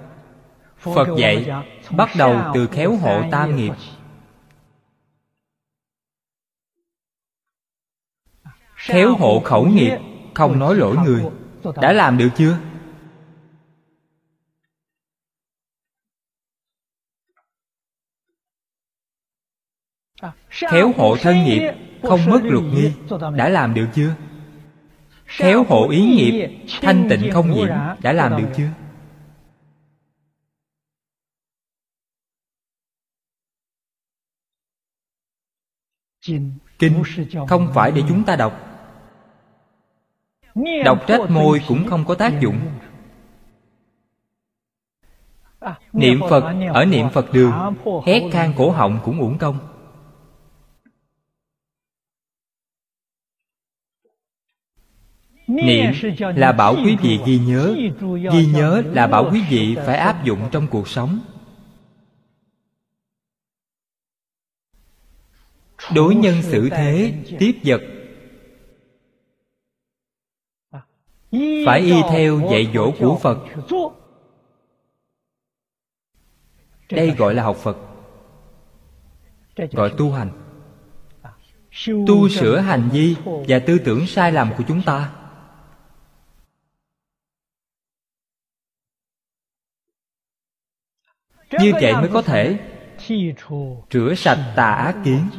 Phật dạy bắt đầu từ khéo hộ tam nghiệp Khéo hộ khẩu nghiệp Không nói lỗi người. Đã làm được chưa? Khéo hộ thân nghiệp Không mất luật nghi. Đã làm được chưa? Khéo hộ ý nghiệp thanh tịnh không nhiễm đã làm được chưa? Kinh không phải để chúng ta đọc. Đọc trách môi cũng không có tác dụng. Niệm phật ở niệm phật đường hét khang cổ họng cũng uổng công niệm là bảo quý vị ghi nhớ. Ghi nhớ là bảo quý vị phải áp dụng trong cuộc sống. Đối nhân xử thế, tiếp vật. Phải y theo dạy dỗ của phật. Đây gọi là học phật. Gọi tu hành. Tu sửa hành vi và tư tưởng sai lầm của chúng ta. Như vậy mới có thể rửa sạch tà ác kiến.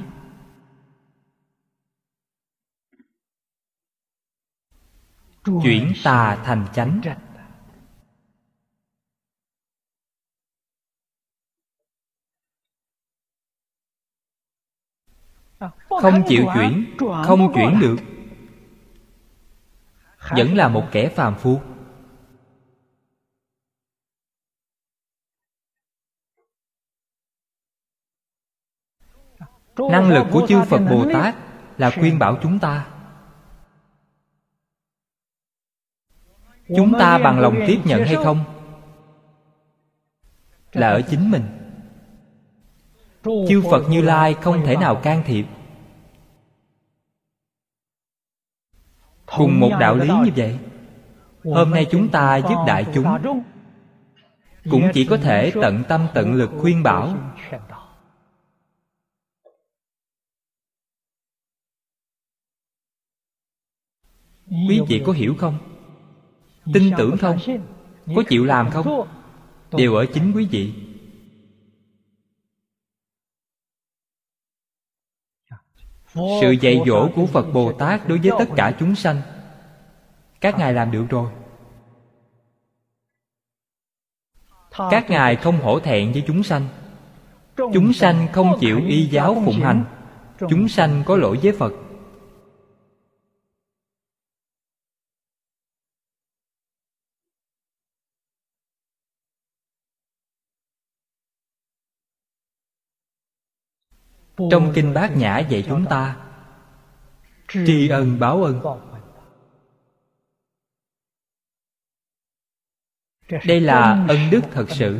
Chuyển tà thành chánh. Không chịu chuyển, không chuyển được. Vẫn là một kẻ phàm phu. Năng lực của chư phật bồ tát là khuyên bảo chúng ta. Chúng ta bằng lòng tiếp nhận hay không? Là ở chính mình. Chư phật như lai không thể nào can thiệp. Cùng một đạo lý như vậy. hôm nay chúng ta giúp đại chúng. cũng chỉ có thể tận tâm tận lực khuyên bảo quý vị có hiểu không? Tin tưởng không? có chịu làm không? đều ở chính quý vị. Sự dạy dỗ của phật bồ tát đối với tất cả chúng sanh. Các ngài làm được rồi. Các ngài không hổ thẹn với chúng sanh. Chúng sanh không chịu y giáo phụng hành. Chúng sanh có lỗi với phật trong kinh bát nhã dạy chúng ta, tri ân báo ân. Đây là ân đức thật sự.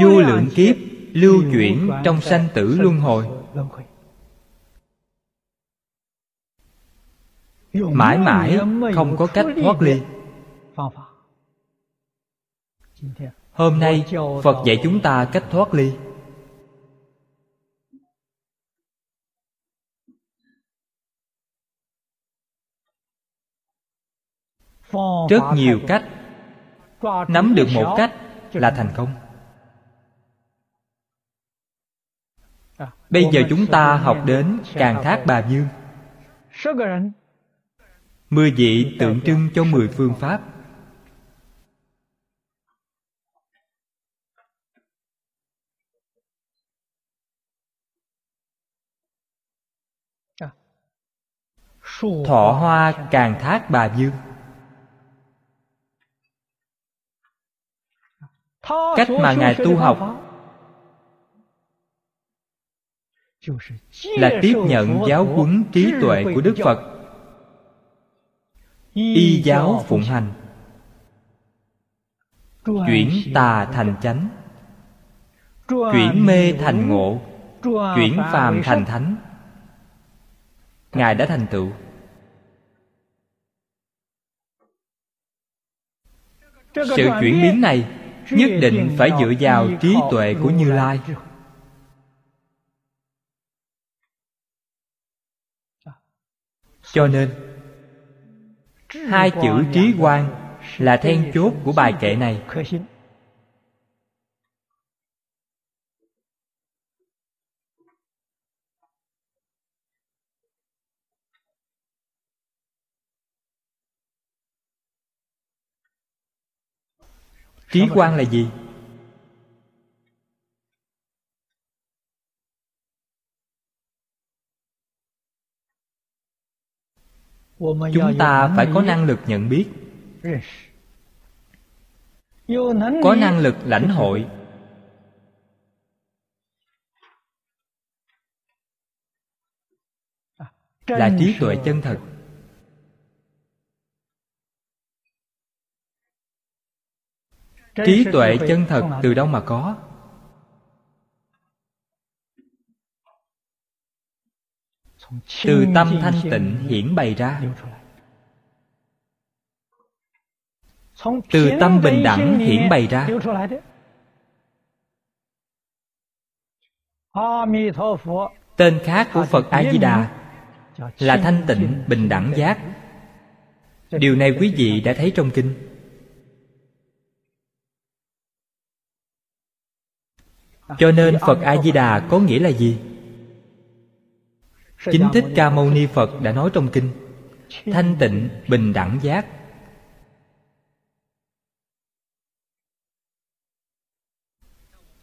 Vô lượng kiếp lưu chuyển trong sanh tử luân hồi. Mãi mãi không có cách thoát ly. Hôm nay, phật dạy chúng ta cách thoát ly. Rất nhiều cách nắm được một cách là thành công. Bây giờ chúng ta học đến càng thác bà dương mười vị tượng trưng cho mười phương pháp. Thọ hoa càng thác bà dương cách mà ngài tu học là tiếp nhận giáo huấn trí tuệ của đức phật. Y giáo phụng hành. Chuyển tà thành chánh. Chuyển mê thành ngộ. Chuyển phàm thành thánh. Ngài đã thành tựu. Sự chuyển biến này nhất định phải dựa vào trí tuệ của như lai. Cho nên, hai chữ trí quan là then chốt của bài kệ này. Trí quan là gì? Chúng ta phải có năng lực nhận biết. Có năng lực lãnh hội. Là trí tuệ chân thật trí tuệ chân thật từ đâu mà có? Từ tâm thanh tịnh hiển bày ra. từ tâm bình đẳng hiển bày ra. tên khác của phật a di đà là thanh tịnh bình đẳng giác. Điều này quý vị đã thấy trong kinh cho nên phật a di đà có nghĩa là gì? Chính thích ca mâu ni phật đã nói trong kinh, thanh tịnh, bình đẳng giác.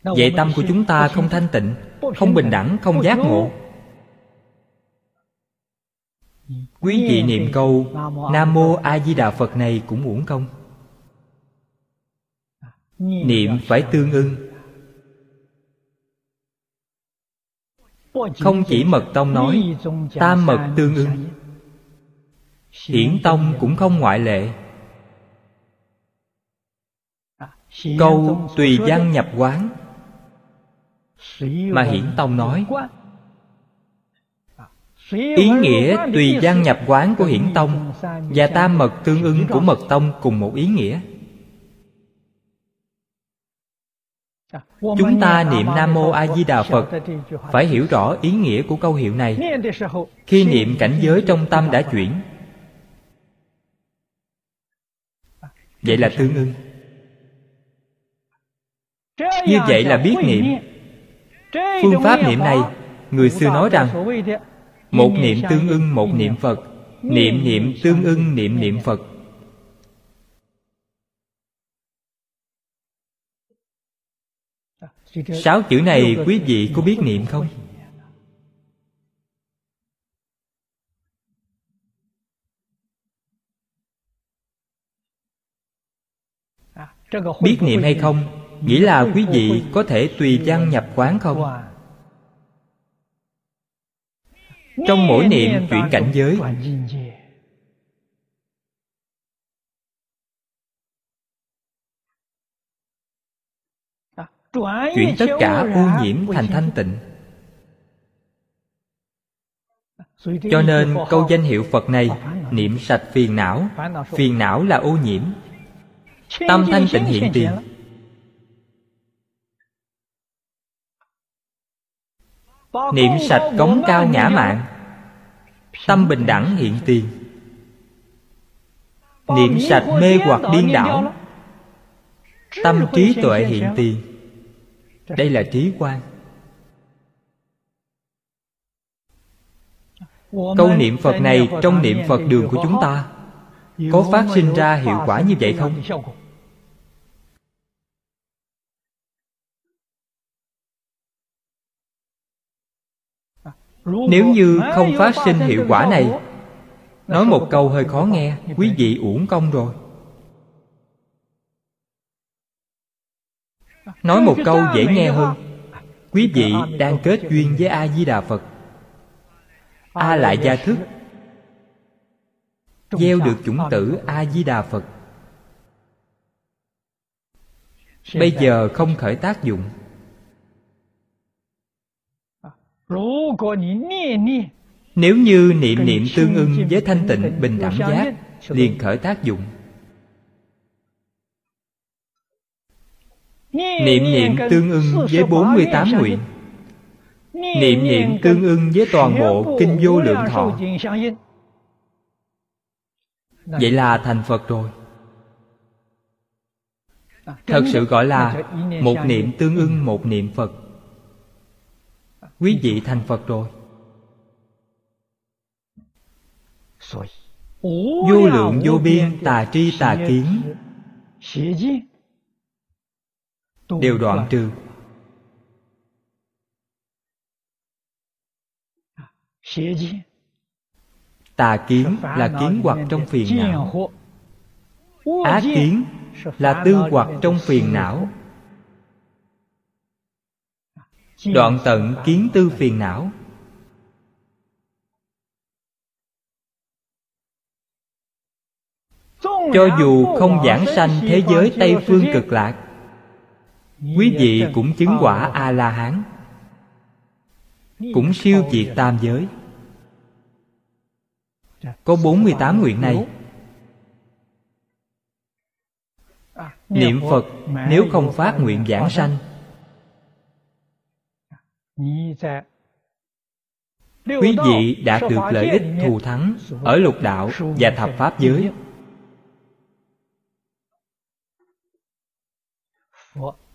Vậy tâm của chúng ta không thanh tịnh, không bình đẳng, không giác ngộ. Quý vị niệm câu, nam mô a di đà phật này cũng uổng công. Niệm phải tương ưng. Không chỉ mật tông nói, tam mật tương ưng hiển tông cũng không ngoại lệ. Câu tùy văn nhập quán, mà hiển tông nói, ý nghĩa tùy văn nhập quán của hiển tông và tam mật tương ưng của mật tông cùng một ý nghĩa. Chúng ta niệm nam mô a di đà phật. Phải hiểu rõ ý nghĩa của câu hiệu này. Khi niệm cảnh giới trong tâm đã chuyển. Vậy là tương ưng. Như vậy là biết niệm. Phương pháp niệm này người xưa nói rằng một niệm tương ưng một niệm phật. Niệm niệm tương ưng niệm niệm phật sáu chữ này quý vị có biết niệm không? Biết niệm hay không? Nghĩa là quý vị có thể tùy văn nhập quán không? Trong mỗi niệm chuyển cảnh giới chuyển tất cả ô nhiễm thành thanh tịnh. Cho nên câu danh hiệu phật này niệm sạch phiền não phiền não là ô nhiễm. Tâm thanh tịnh hiện tiền. niệm sạch cống cao ngã mạng. Tâm bình đẳng hiện tiền. Niệm sạch mê hoặc điên đảo. tâm trí tuệ hiện tiền đây là trí quan. Câu niệm phật này trong niệm phật đường của chúng ta, có phát sinh ra hiệu quả như vậy không? Nếu như không phát sinh hiệu quả này, nói một câu hơi khó nghe, quý vị uổng công rồi. Nói một câu dễ nghe hơn. quý vị đang kết duyên với a di đà phật. A lại gia thức. Gieo được chủng tử a di đà phật bây giờ không khởi tác dụng. Nếu như niệm niệm tương ưng với thanh tịnh bình đẳng giác liền khởi tác dụng Niệm niệm tương ưng với 48 nguyện. Niệm niệm tương ưng với toàn bộ Kinh Vô Lượng Thọ. Vậy là thành Phật rồi. Thật sự gọi là Một niệm tương ưng một niệm Phật. Quý vị thành Phật rồi. Vô lượng vô biên tà tri tà kiến đều đoạn trừ. Tà kiến là kiến hoặc trong phiền não. á kiến là tư hoặc trong phiền não. Đoạn tận kiến tư phiền não. Cho dù không giảng sanh thế giới tây phương cực lạc quý vị cũng chứng quả a la hán cũng siêu diệt tam giới. Có 48 nguyện này. Niệm Phật nếu không phát nguyện giảng sanh. Quý vị đạt được lợi ích thù thắng Ở lục đạo và thập pháp giới.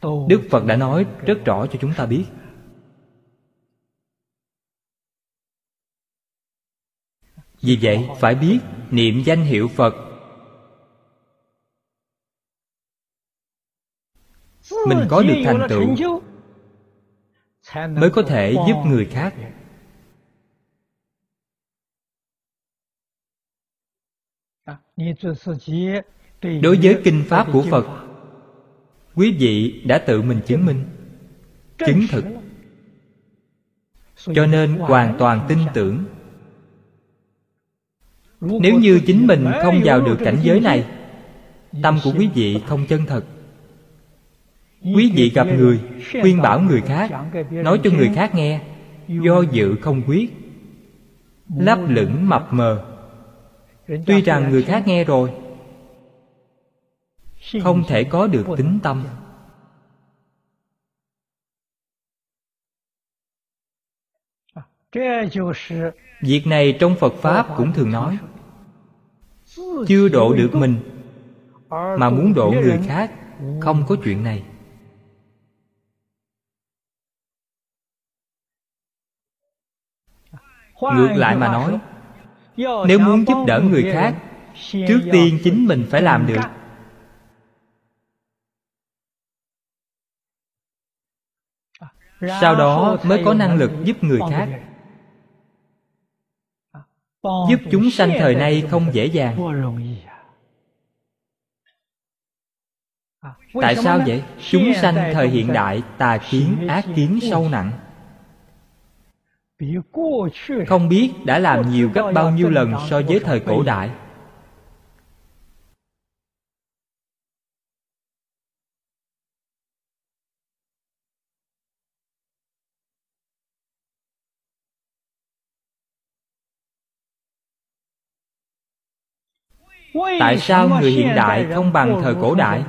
Đức Phật đã nói rất rõ cho chúng ta biết. Vì vậy, phải biết niệm danh hiệu Phật. Mình có được thành tựu Mới có thể giúp người khác. Đối với kinh pháp của Phật Quý vị đã tự mình chứng minh. Chứng thực. Cho nên hoàn toàn tin tưởng. Nếu như chính mình không vào được cảnh giới này, tâm của quý vị không chân thật. Quý vị gặp người, khuyên bảo người khác, nói cho người khác nghe, do dự không quyết. Lấp lửng mập mờ. Tuy rằng người khác nghe rồi không thể có được tính tâm. Việc này trong Phật Pháp cũng thường nói. Chưa độ được mình Mà muốn độ người khác Không có chuyện này. Ngược lại mà nói Nếu muốn giúp đỡ người khác Trước tiên chính mình phải làm được Sau đó mới có năng lực giúp người khác. giúp chúng sanh thời nay không dễ dàng. tại sao vậy? chúng sanh thời hiện đại tà kiến ác kiến sâu nặng. Không biết đã làm nhiều gấp bao nhiêu lần so với thời cổ đại tại sao người hiện đại không bằng thời cổ đại?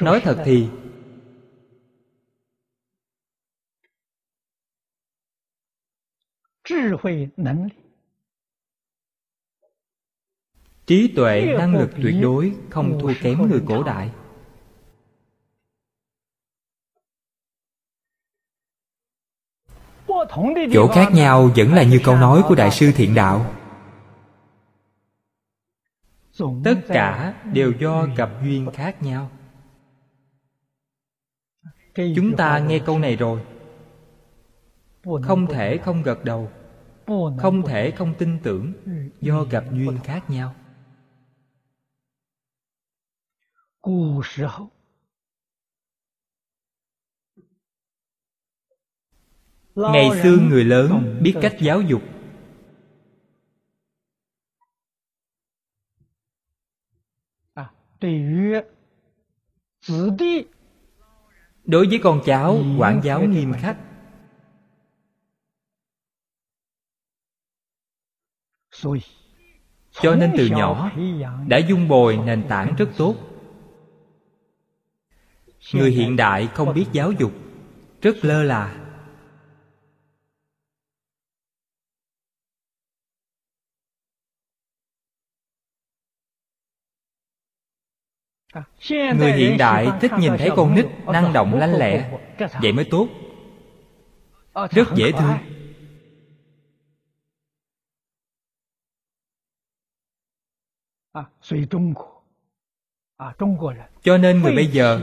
Nói thật thì, trí tuệ năng lực tuyệt đối không thua kém người cổ đại. Chỗ khác nhau vẫn là như câu nói của đại sư thiện đạo. Tất cả đều do gặp duyên khác nhau. Chúng ta nghe câu này rồi. Không thể không gật đầu. Không thể không tin tưởng do gặp duyên khác nhau ngày xưa người lớn biết cách giáo dục. Đối với con cháu quản giáo nghiêm khắc. Cho nên từ nhỏ đã dung bồi nền tảng rất tốt. người hiện đại không biết giáo dục rất lơ là người hiện đại thích nhìn thấy con nít năng động lanh lẹ. Vậy mới tốt. Rất dễ thương. Cho nên người bây giờ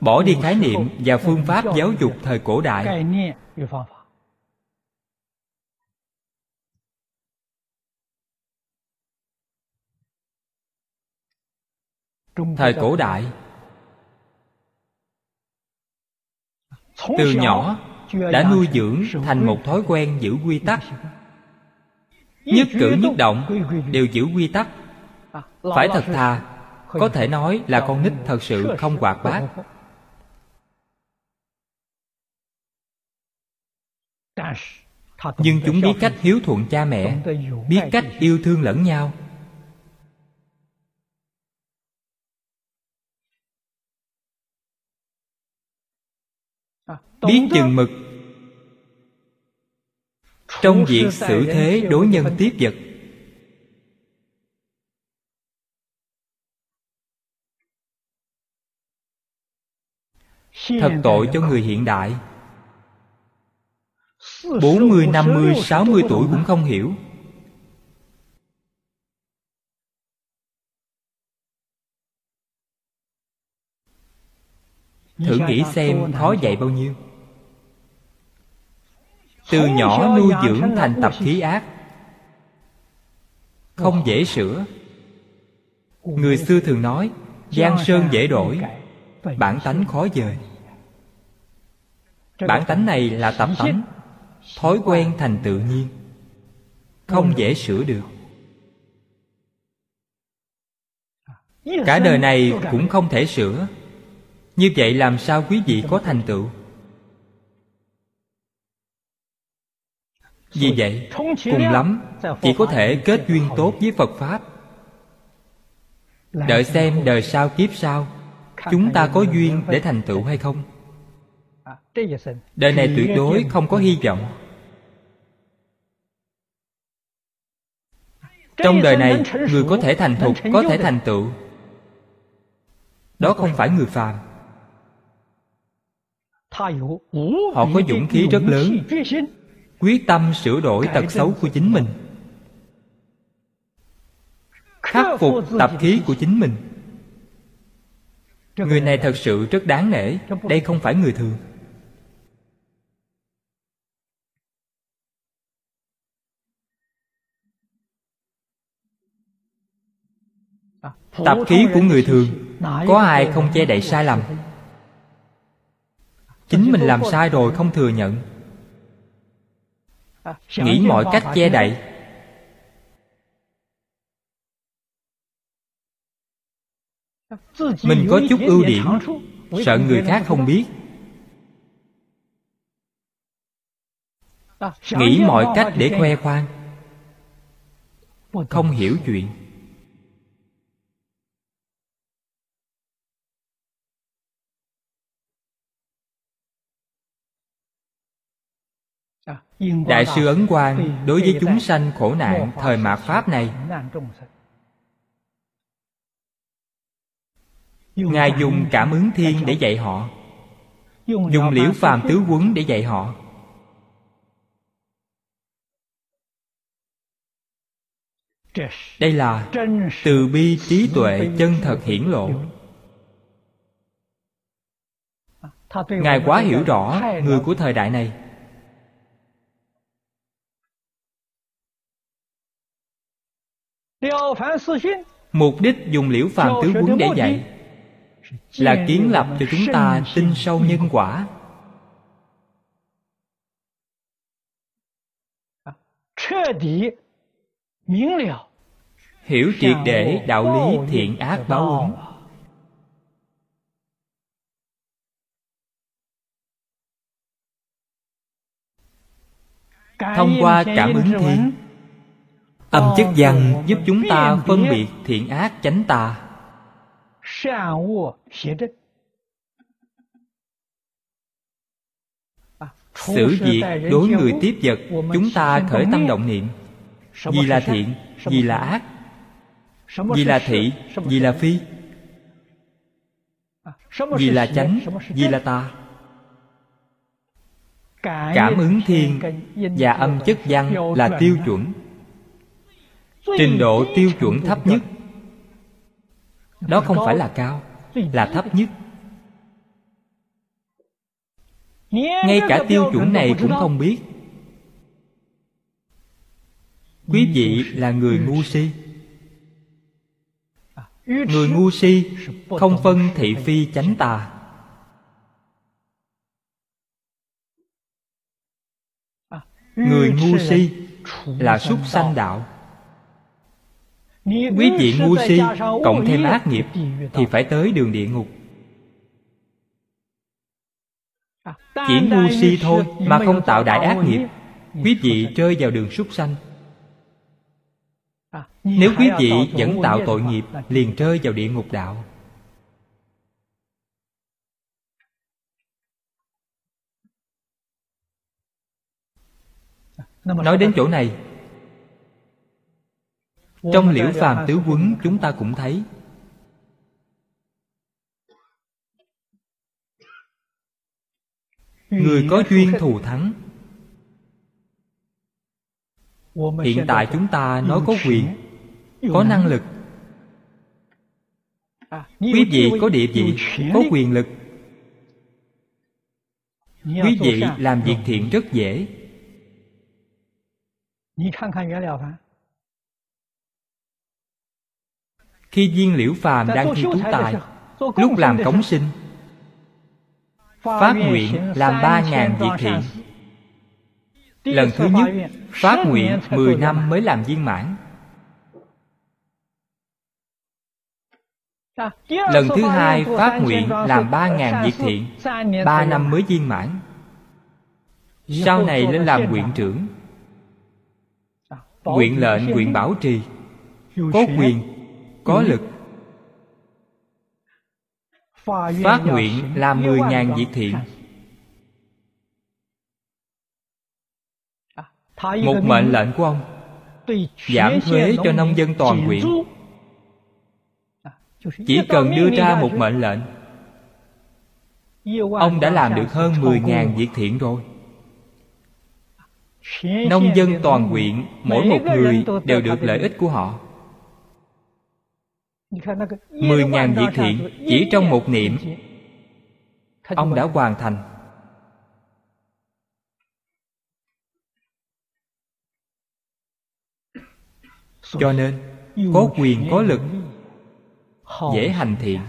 bỏ đi khái niệm và phương pháp giáo dục thời cổ đại thời cổ đại. Từ nhỏ đã nuôi dưỡng thành một thói quen giữ quy tắc. nhất cử nhất động đều giữ quy tắc. Phải thật thà có thể nói là con nít thật sự không hoạt bát. nhưng chúng biết cách hiếu thuận cha mẹ biết cách yêu thương lẫn nhau biết chừng mực. Trong việc xử thế đối nhân tiếp vật. Thật tội cho người hiện đại. 40, 50, 60 tuổi cũng không hiểu. Thử nghĩ xem khó dạy bao nhiêu Từ nhỏ nuôi dưỡng thành tập khí ác. Không dễ sửa. Người xưa thường nói Giang sơn dễ đổi Bản tánh khó dời. Bản tánh này là tập tánh Thói quen thành tự nhiên. Không dễ sửa được. Cả đời này cũng không thể sửa. Như vậy làm sao quý vị có thành tựu Vì vậy Cùng lắm Chỉ có thể kết duyên tốt với Phật Pháp. Đợi xem đời sau kiếp sau Chúng ta có duyên để thành tựu hay không? Đời này tuyệt đối không có hy vọng. Trong đời này Người có thể thành thục Có thể thành tựu. Đó không phải người phàm. Họ có dũng khí rất lớn Quyết tâm sửa đổi tật xấu của chính mình. Khắc phục tập khí của chính mình. Người này thật sự rất đáng nể. Đây không phải người thường. Tập khí của người thường. có ai không che đậy sai lầm? chính mình làm sai rồi không thừa nhận nghĩ mọi cách che đậy. Mình có chút ưu điểm. sợ người khác không biết. Nghĩ mọi cách để khoe khoang. Không hiểu chuyện đại sư ấn quang đối với chúng sanh khổ nạn thời mạt pháp này. Ngài dùng cảm ứng thiên để dạy họ. Dùng liễu phàm tứ quấn để dạy họ. Đây là từ bi trí tuệ chân thật hiển lộ. Ngài quá hiểu rõ người của thời đại này Mục đích dùng liễu phàm tứ quấn để dạy Là kiến lập cho chúng ta tin sâu nhân quả. Hiểu triệt để đạo lý thiện ác báo ứng. Thông qua cảm ứng thiên Âm chất văn giúp chúng ta phân biệt thiện ác chánh tà. Xử việc đối người tiếp vật Chúng ta khởi tâm động niệm. Gì là thiện, gì là ác. Gì là thị, gì là phi. Gì là chánh, gì là tà. Cảm ứng thiên và âm chất văn là tiêu chuẩn trình độ tiêu chuẩn thấp nhất. Đó không phải là cao, là thấp nhất. Ngay cả tiêu chuẩn này cũng không biết. Quý vị là người ngu si. Người ngu si không phân thị phi chánh tà. Người ngu si là súc sanh đạo. Quý vị ngu si Cộng thêm ác nghiệp Thì phải tới đường địa ngục. Chỉ ngu si thôi Mà không tạo đại ác nghiệp. Quý vị rơi vào đường súc sanh. Nếu quý vị vẫn tạo tội nghiệp Liền rơi vào địa ngục đạo. Nói đến chỗ này Trong liễu phàm tứ quấn chúng ta cũng thấy. Người có duyên thù thắng. Hiện tại chúng ta nói có quyền Có năng lực. Quý vị có địa vị Có quyền lực. Quý vị làm việc thiện rất dễ Khi viên liễu phàm đang thi tú tài Lúc làm cống sinh. Phát nguyện làm ba ngàn việc thiện. Lần thứ nhất Phát nguyện? Mười năm mới làm viên mãn. Lần thứ hai phát nguyện làm ba ngàn việc thiện Ba năm mới viên mãn. Sau này lên làm quyện trưởng. Quyện lệnh, quyện bảo trì. Có quyền, có lực. Phát nguyện làm mười ngàn việc thiện. Một mệnh lệnh của ông Giảm thuế cho nông dân toàn huyện. Chỉ cần đưa ra một mệnh lệnh Ông đã làm được hơn mười ngàn việc thiện rồi. Nông dân toàn huyện Mỗi một người đều được lợi ích của họ Mười ngàn việc thiện Chỉ trong một niệm. Ông đã hoàn thành. Cho nên Có quyền có lực Dễ hành thiện.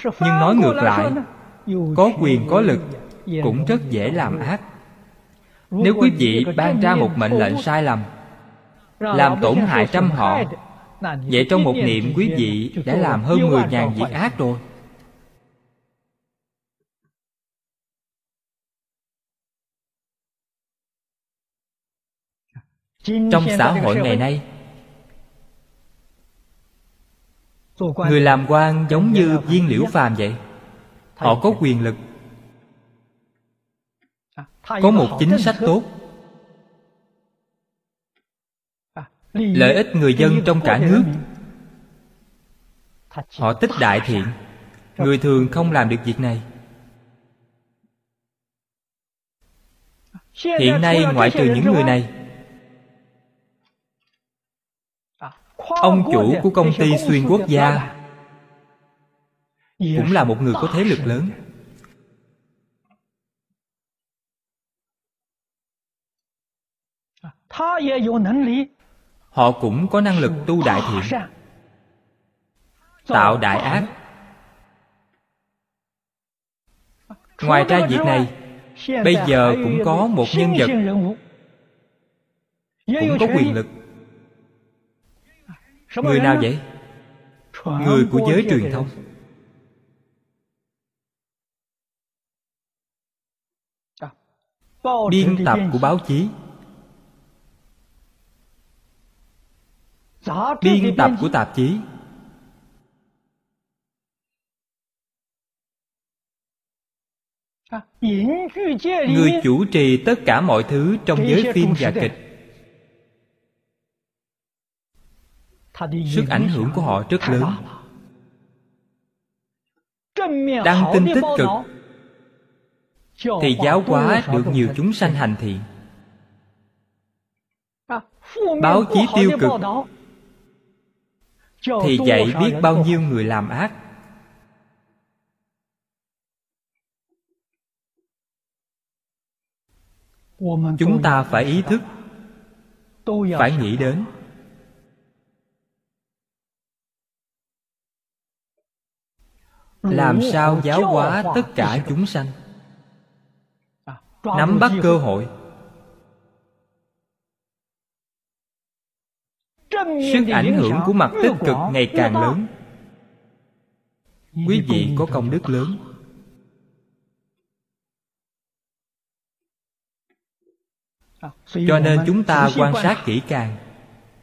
Nhưng nói ngược lại Có quyền có lực Cũng rất dễ làm ác. Nếu quý vị ban ra một mệnh lệnh sai lầm Làm tổn hại trăm họ Vậy trong một niệm quý vị đã làm hơn mười ngàn việc ác rồi. Trong xã hội ngày nay Người làm quan giống như viên liễu phàm vậy. Họ có quyền lực Có một chính sách tốt lợi ích người dân trong cả nước. họ tích đại thiện. Người thường không làm được việc này. Hiện nay ngoại trừ những người này. Ông chủ của công ty xuyên quốc gia. cũng là một người có thế lực lớn họ cũng có năng lực tu đại thiện. Tạo đại ác. Ngoài ra việc này, bây giờ cũng có một nhân vật cũng có quyền lực. Người nào vậy? Người của giới truyền thông. Biên tập của báo chí. Biên tập của tạp chí. Người chủ trì tất cả mọi thứ trong giới phim và kịch. Sức ảnh hưởng của họ rất lớn. đăng tin tích cực. thì giáo hóa được nhiều chúng sanh hành thiện. Báo chí tiêu cực thì dạy biết bao nhiêu người làm ác? Chúng ta phải ý thức. Phải nghĩ đến. Làm sao giáo hóa tất cả chúng sanh? Nắm bắt cơ hội sức ảnh hưởng của mặt tích cực ngày càng lớn. Quý vị có công đức lớn. Cho nên chúng ta quan sát kỹ càng.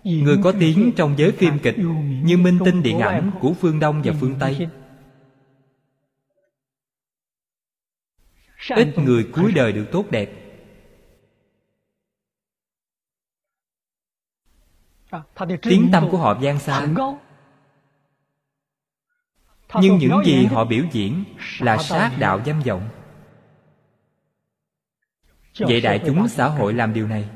Người có tiếng trong giới phim kịch như minh tinh điện ảnh của phương đông và phương tây. Ít người cuối đời được tốt đẹp tiếng tâm của họ gian xa. Nhưng những gì họ biểu diễn là sát đạo dâm vọng. Vậy đại chúng xã hội làm điều này.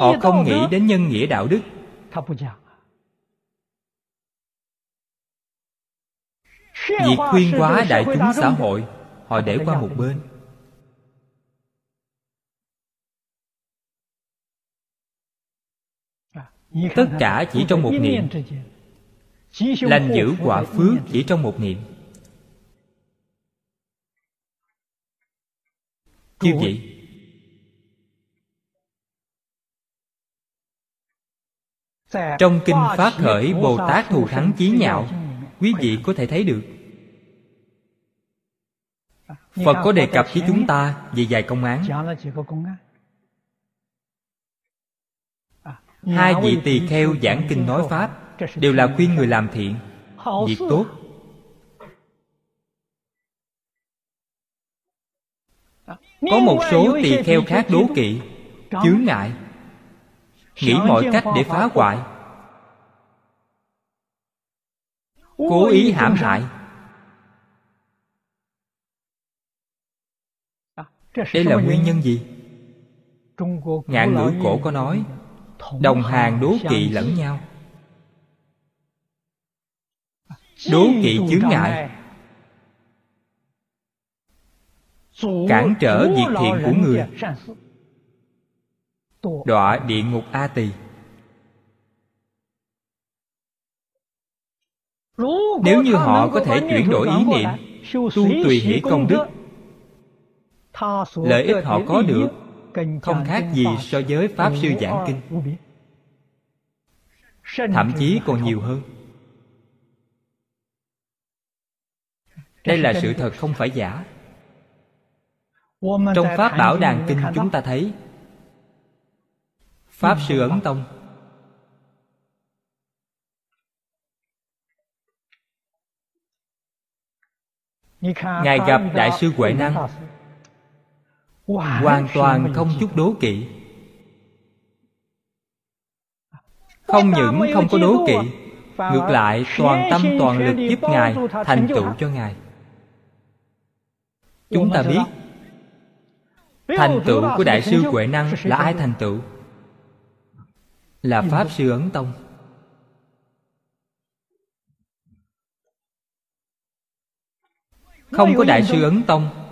Họ không nghĩ đến nhân nghĩa đạo đức. Việc khuyên hóa đại chúng xã hội họ để qua một bên tất cả chỉ trong một niệm. Lành giữ quả phước chỉ trong một niệm. Như vậy trong kinh phát khởi, bồ tát thù thắng chí nhạo, quý vị có thể thấy được. Phật có đề cập với chúng ta về vài công án. Hai vị tỳ kheo giảng kinh nói pháp đều là khuyên người làm thiện. Việc tốt. Có một số tỳ kheo khác đố kỵ chướng ngại nghĩ mọi cách để phá hoại. Cố ý hãm hại. Đây là nguyên nhân gì? Ngạn ngữ cổ có nói đồng hàng đố kỵ lẫn nhau. Đố kỵ chướng ngại. cản trở việc thiện của người. đọa địa ngục a tỳ. Nếu như họ có thể chuyển đổi ý niệm tu tùy hỷ công đức lợi ích họ có được không khác gì so với pháp sư giảng kinh. Thậm chí còn nhiều hơn. Đây là sự thật không phải giả. Trong pháp bảo đàn kinh chúng ta thấy pháp sư ấn tông. Ngài gặp đại sư huệ năng hoàn toàn không chút đố kỵ. Không những không có đố kỵ ngược lại toàn tâm toàn lực giúp ngài thành tựu. cho ngài. Chúng ta biết thành tựu của đại sư huệ năng là ai thành tựu? Là pháp sư ấn tông. Không có đại sư ấn tông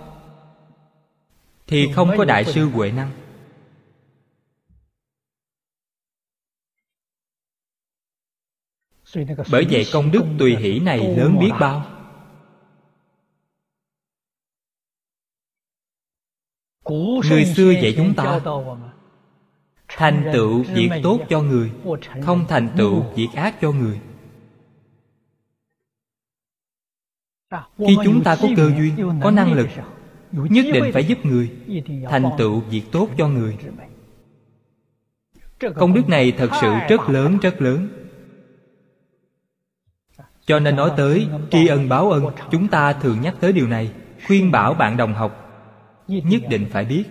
thì không có đại sư huệ năng. Bởi vậy công đức tùy hỷ này lớn biết bao. Người xưa dạy chúng ta thành tựu việc tốt cho người không thành tựu việc ác cho người. Khi chúng ta có cơ duyên có năng lực nhất định phải giúp người thành tựu việc tốt cho người. Công đức này thật sự rất lớn rất lớn. Cho nên nói tới tri ân báo ân chúng ta thường nhắc tới điều này khuyên bảo bạn đồng học. Nhất định phải. biết.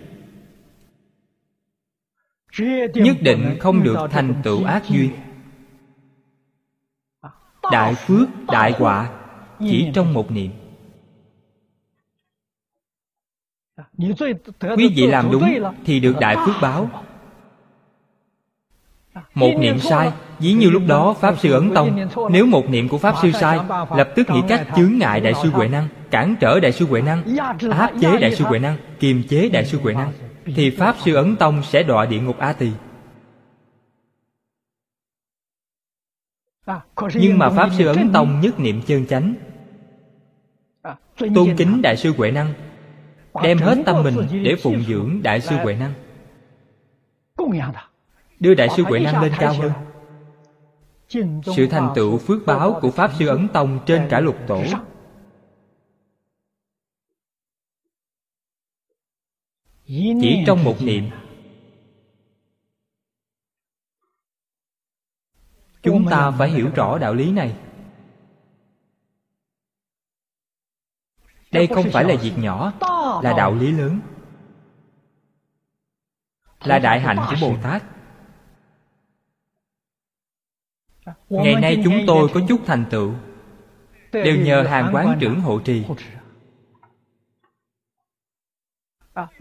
Nhất định không được thành tựu ác duyên. Đại phước đại họa chỉ trong một niệm quý vị làm đúng thì được đại phước báo. một niệm sai ví như lúc đó pháp sư ấn tông nếu một niệm của pháp sư sai lập tức nghĩ cách chướng ngại đại sư huệ năng cản trở đại sư huệ năng áp chế đại sư huệ năng kiềm chế đại sư huệ năng thì pháp sư ấn tông sẽ đọa địa ngục a tỳ. Nhưng mà pháp sư ấn tông nhất niệm chân chánh. Tôn kính đại sư huệ năng Đem hết tâm mình để phụng dưỡng Đại sư Huệ Năng. Đưa Đại sư Huệ Năng lên cao hơn. Sự thành tựu phước báo của Pháp Sư Ấn Tông trên cả lục tổ. Chỉ trong một niệm. Chúng ta phải hiểu rõ đạo lý này. Đây không phải là việc nhỏ Là đạo lý lớn. Là đại hạnh của Bồ Tát. Ngày nay chúng tôi có chút thành tựu. Đều nhờ hàng quán trưởng hộ trì.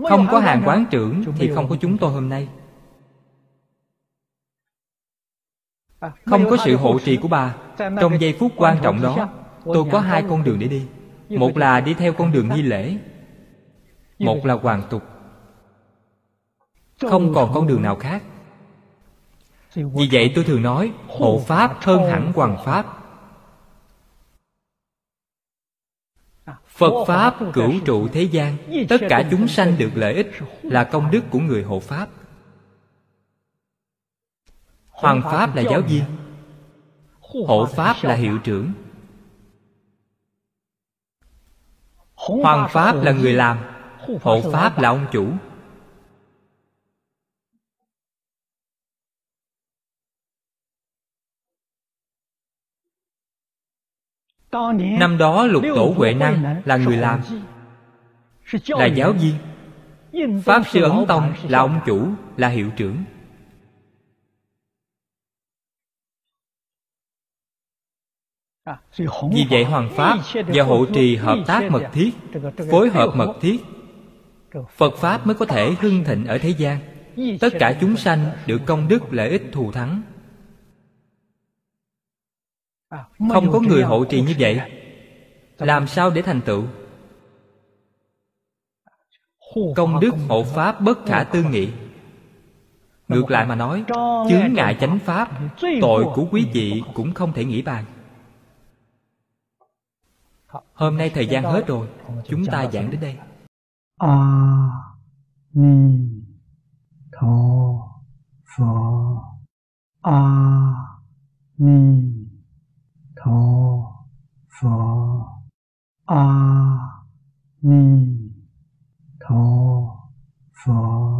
Không có hàng quán trưởng Thì không có chúng tôi hôm nay. Không có sự hộ trì của bà. Trong giây phút quan trọng đó Tôi có hai con đường để đi. Một là đi theo con đường nghi lễ một là hoàn tục. Không còn con đường nào khác. Vì vậy tôi thường nói, Hộ Pháp hơn hẳn hoàng Pháp. Phật Pháp cửu trụ thế gian, Tất cả chúng sanh được lợi ích, Là công đức của người hộ Pháp. Hoàng Pháp là giáo viên. Hộ Pháp là hiệu trưởng. Hoàng Pháp là người làm. Hộ Pháp là ông chủ. Năm đó lục tổ Huệ Năng là người làm. Là giáo viên. Pháp Sư Ấn Tông là ông chủ Là hiệu trưởng. Vì vậy Hoàng Pháp và Hộ Trì hợp tác mật thiết Phối hợp mật thiết Phật Pháp mới có thể hưng thịnh ở thế gian. Tất cả chúng sanh được công đức lợi ích thù thắng. Không có người hộ trì như vậy. Làm sao để thành tựu? Công đức hộ Pháp bất khả tư nghị. Ngược lại mà nói, Chướng ngại chánh Pháp, Tội của quý vị cũng không thể nghĩ bàn. Hôm nay thời gian hết rồi, Chúng ta giảng đến đây. 阿弥陀佛。阿弥陀佛。阿弥陀佛。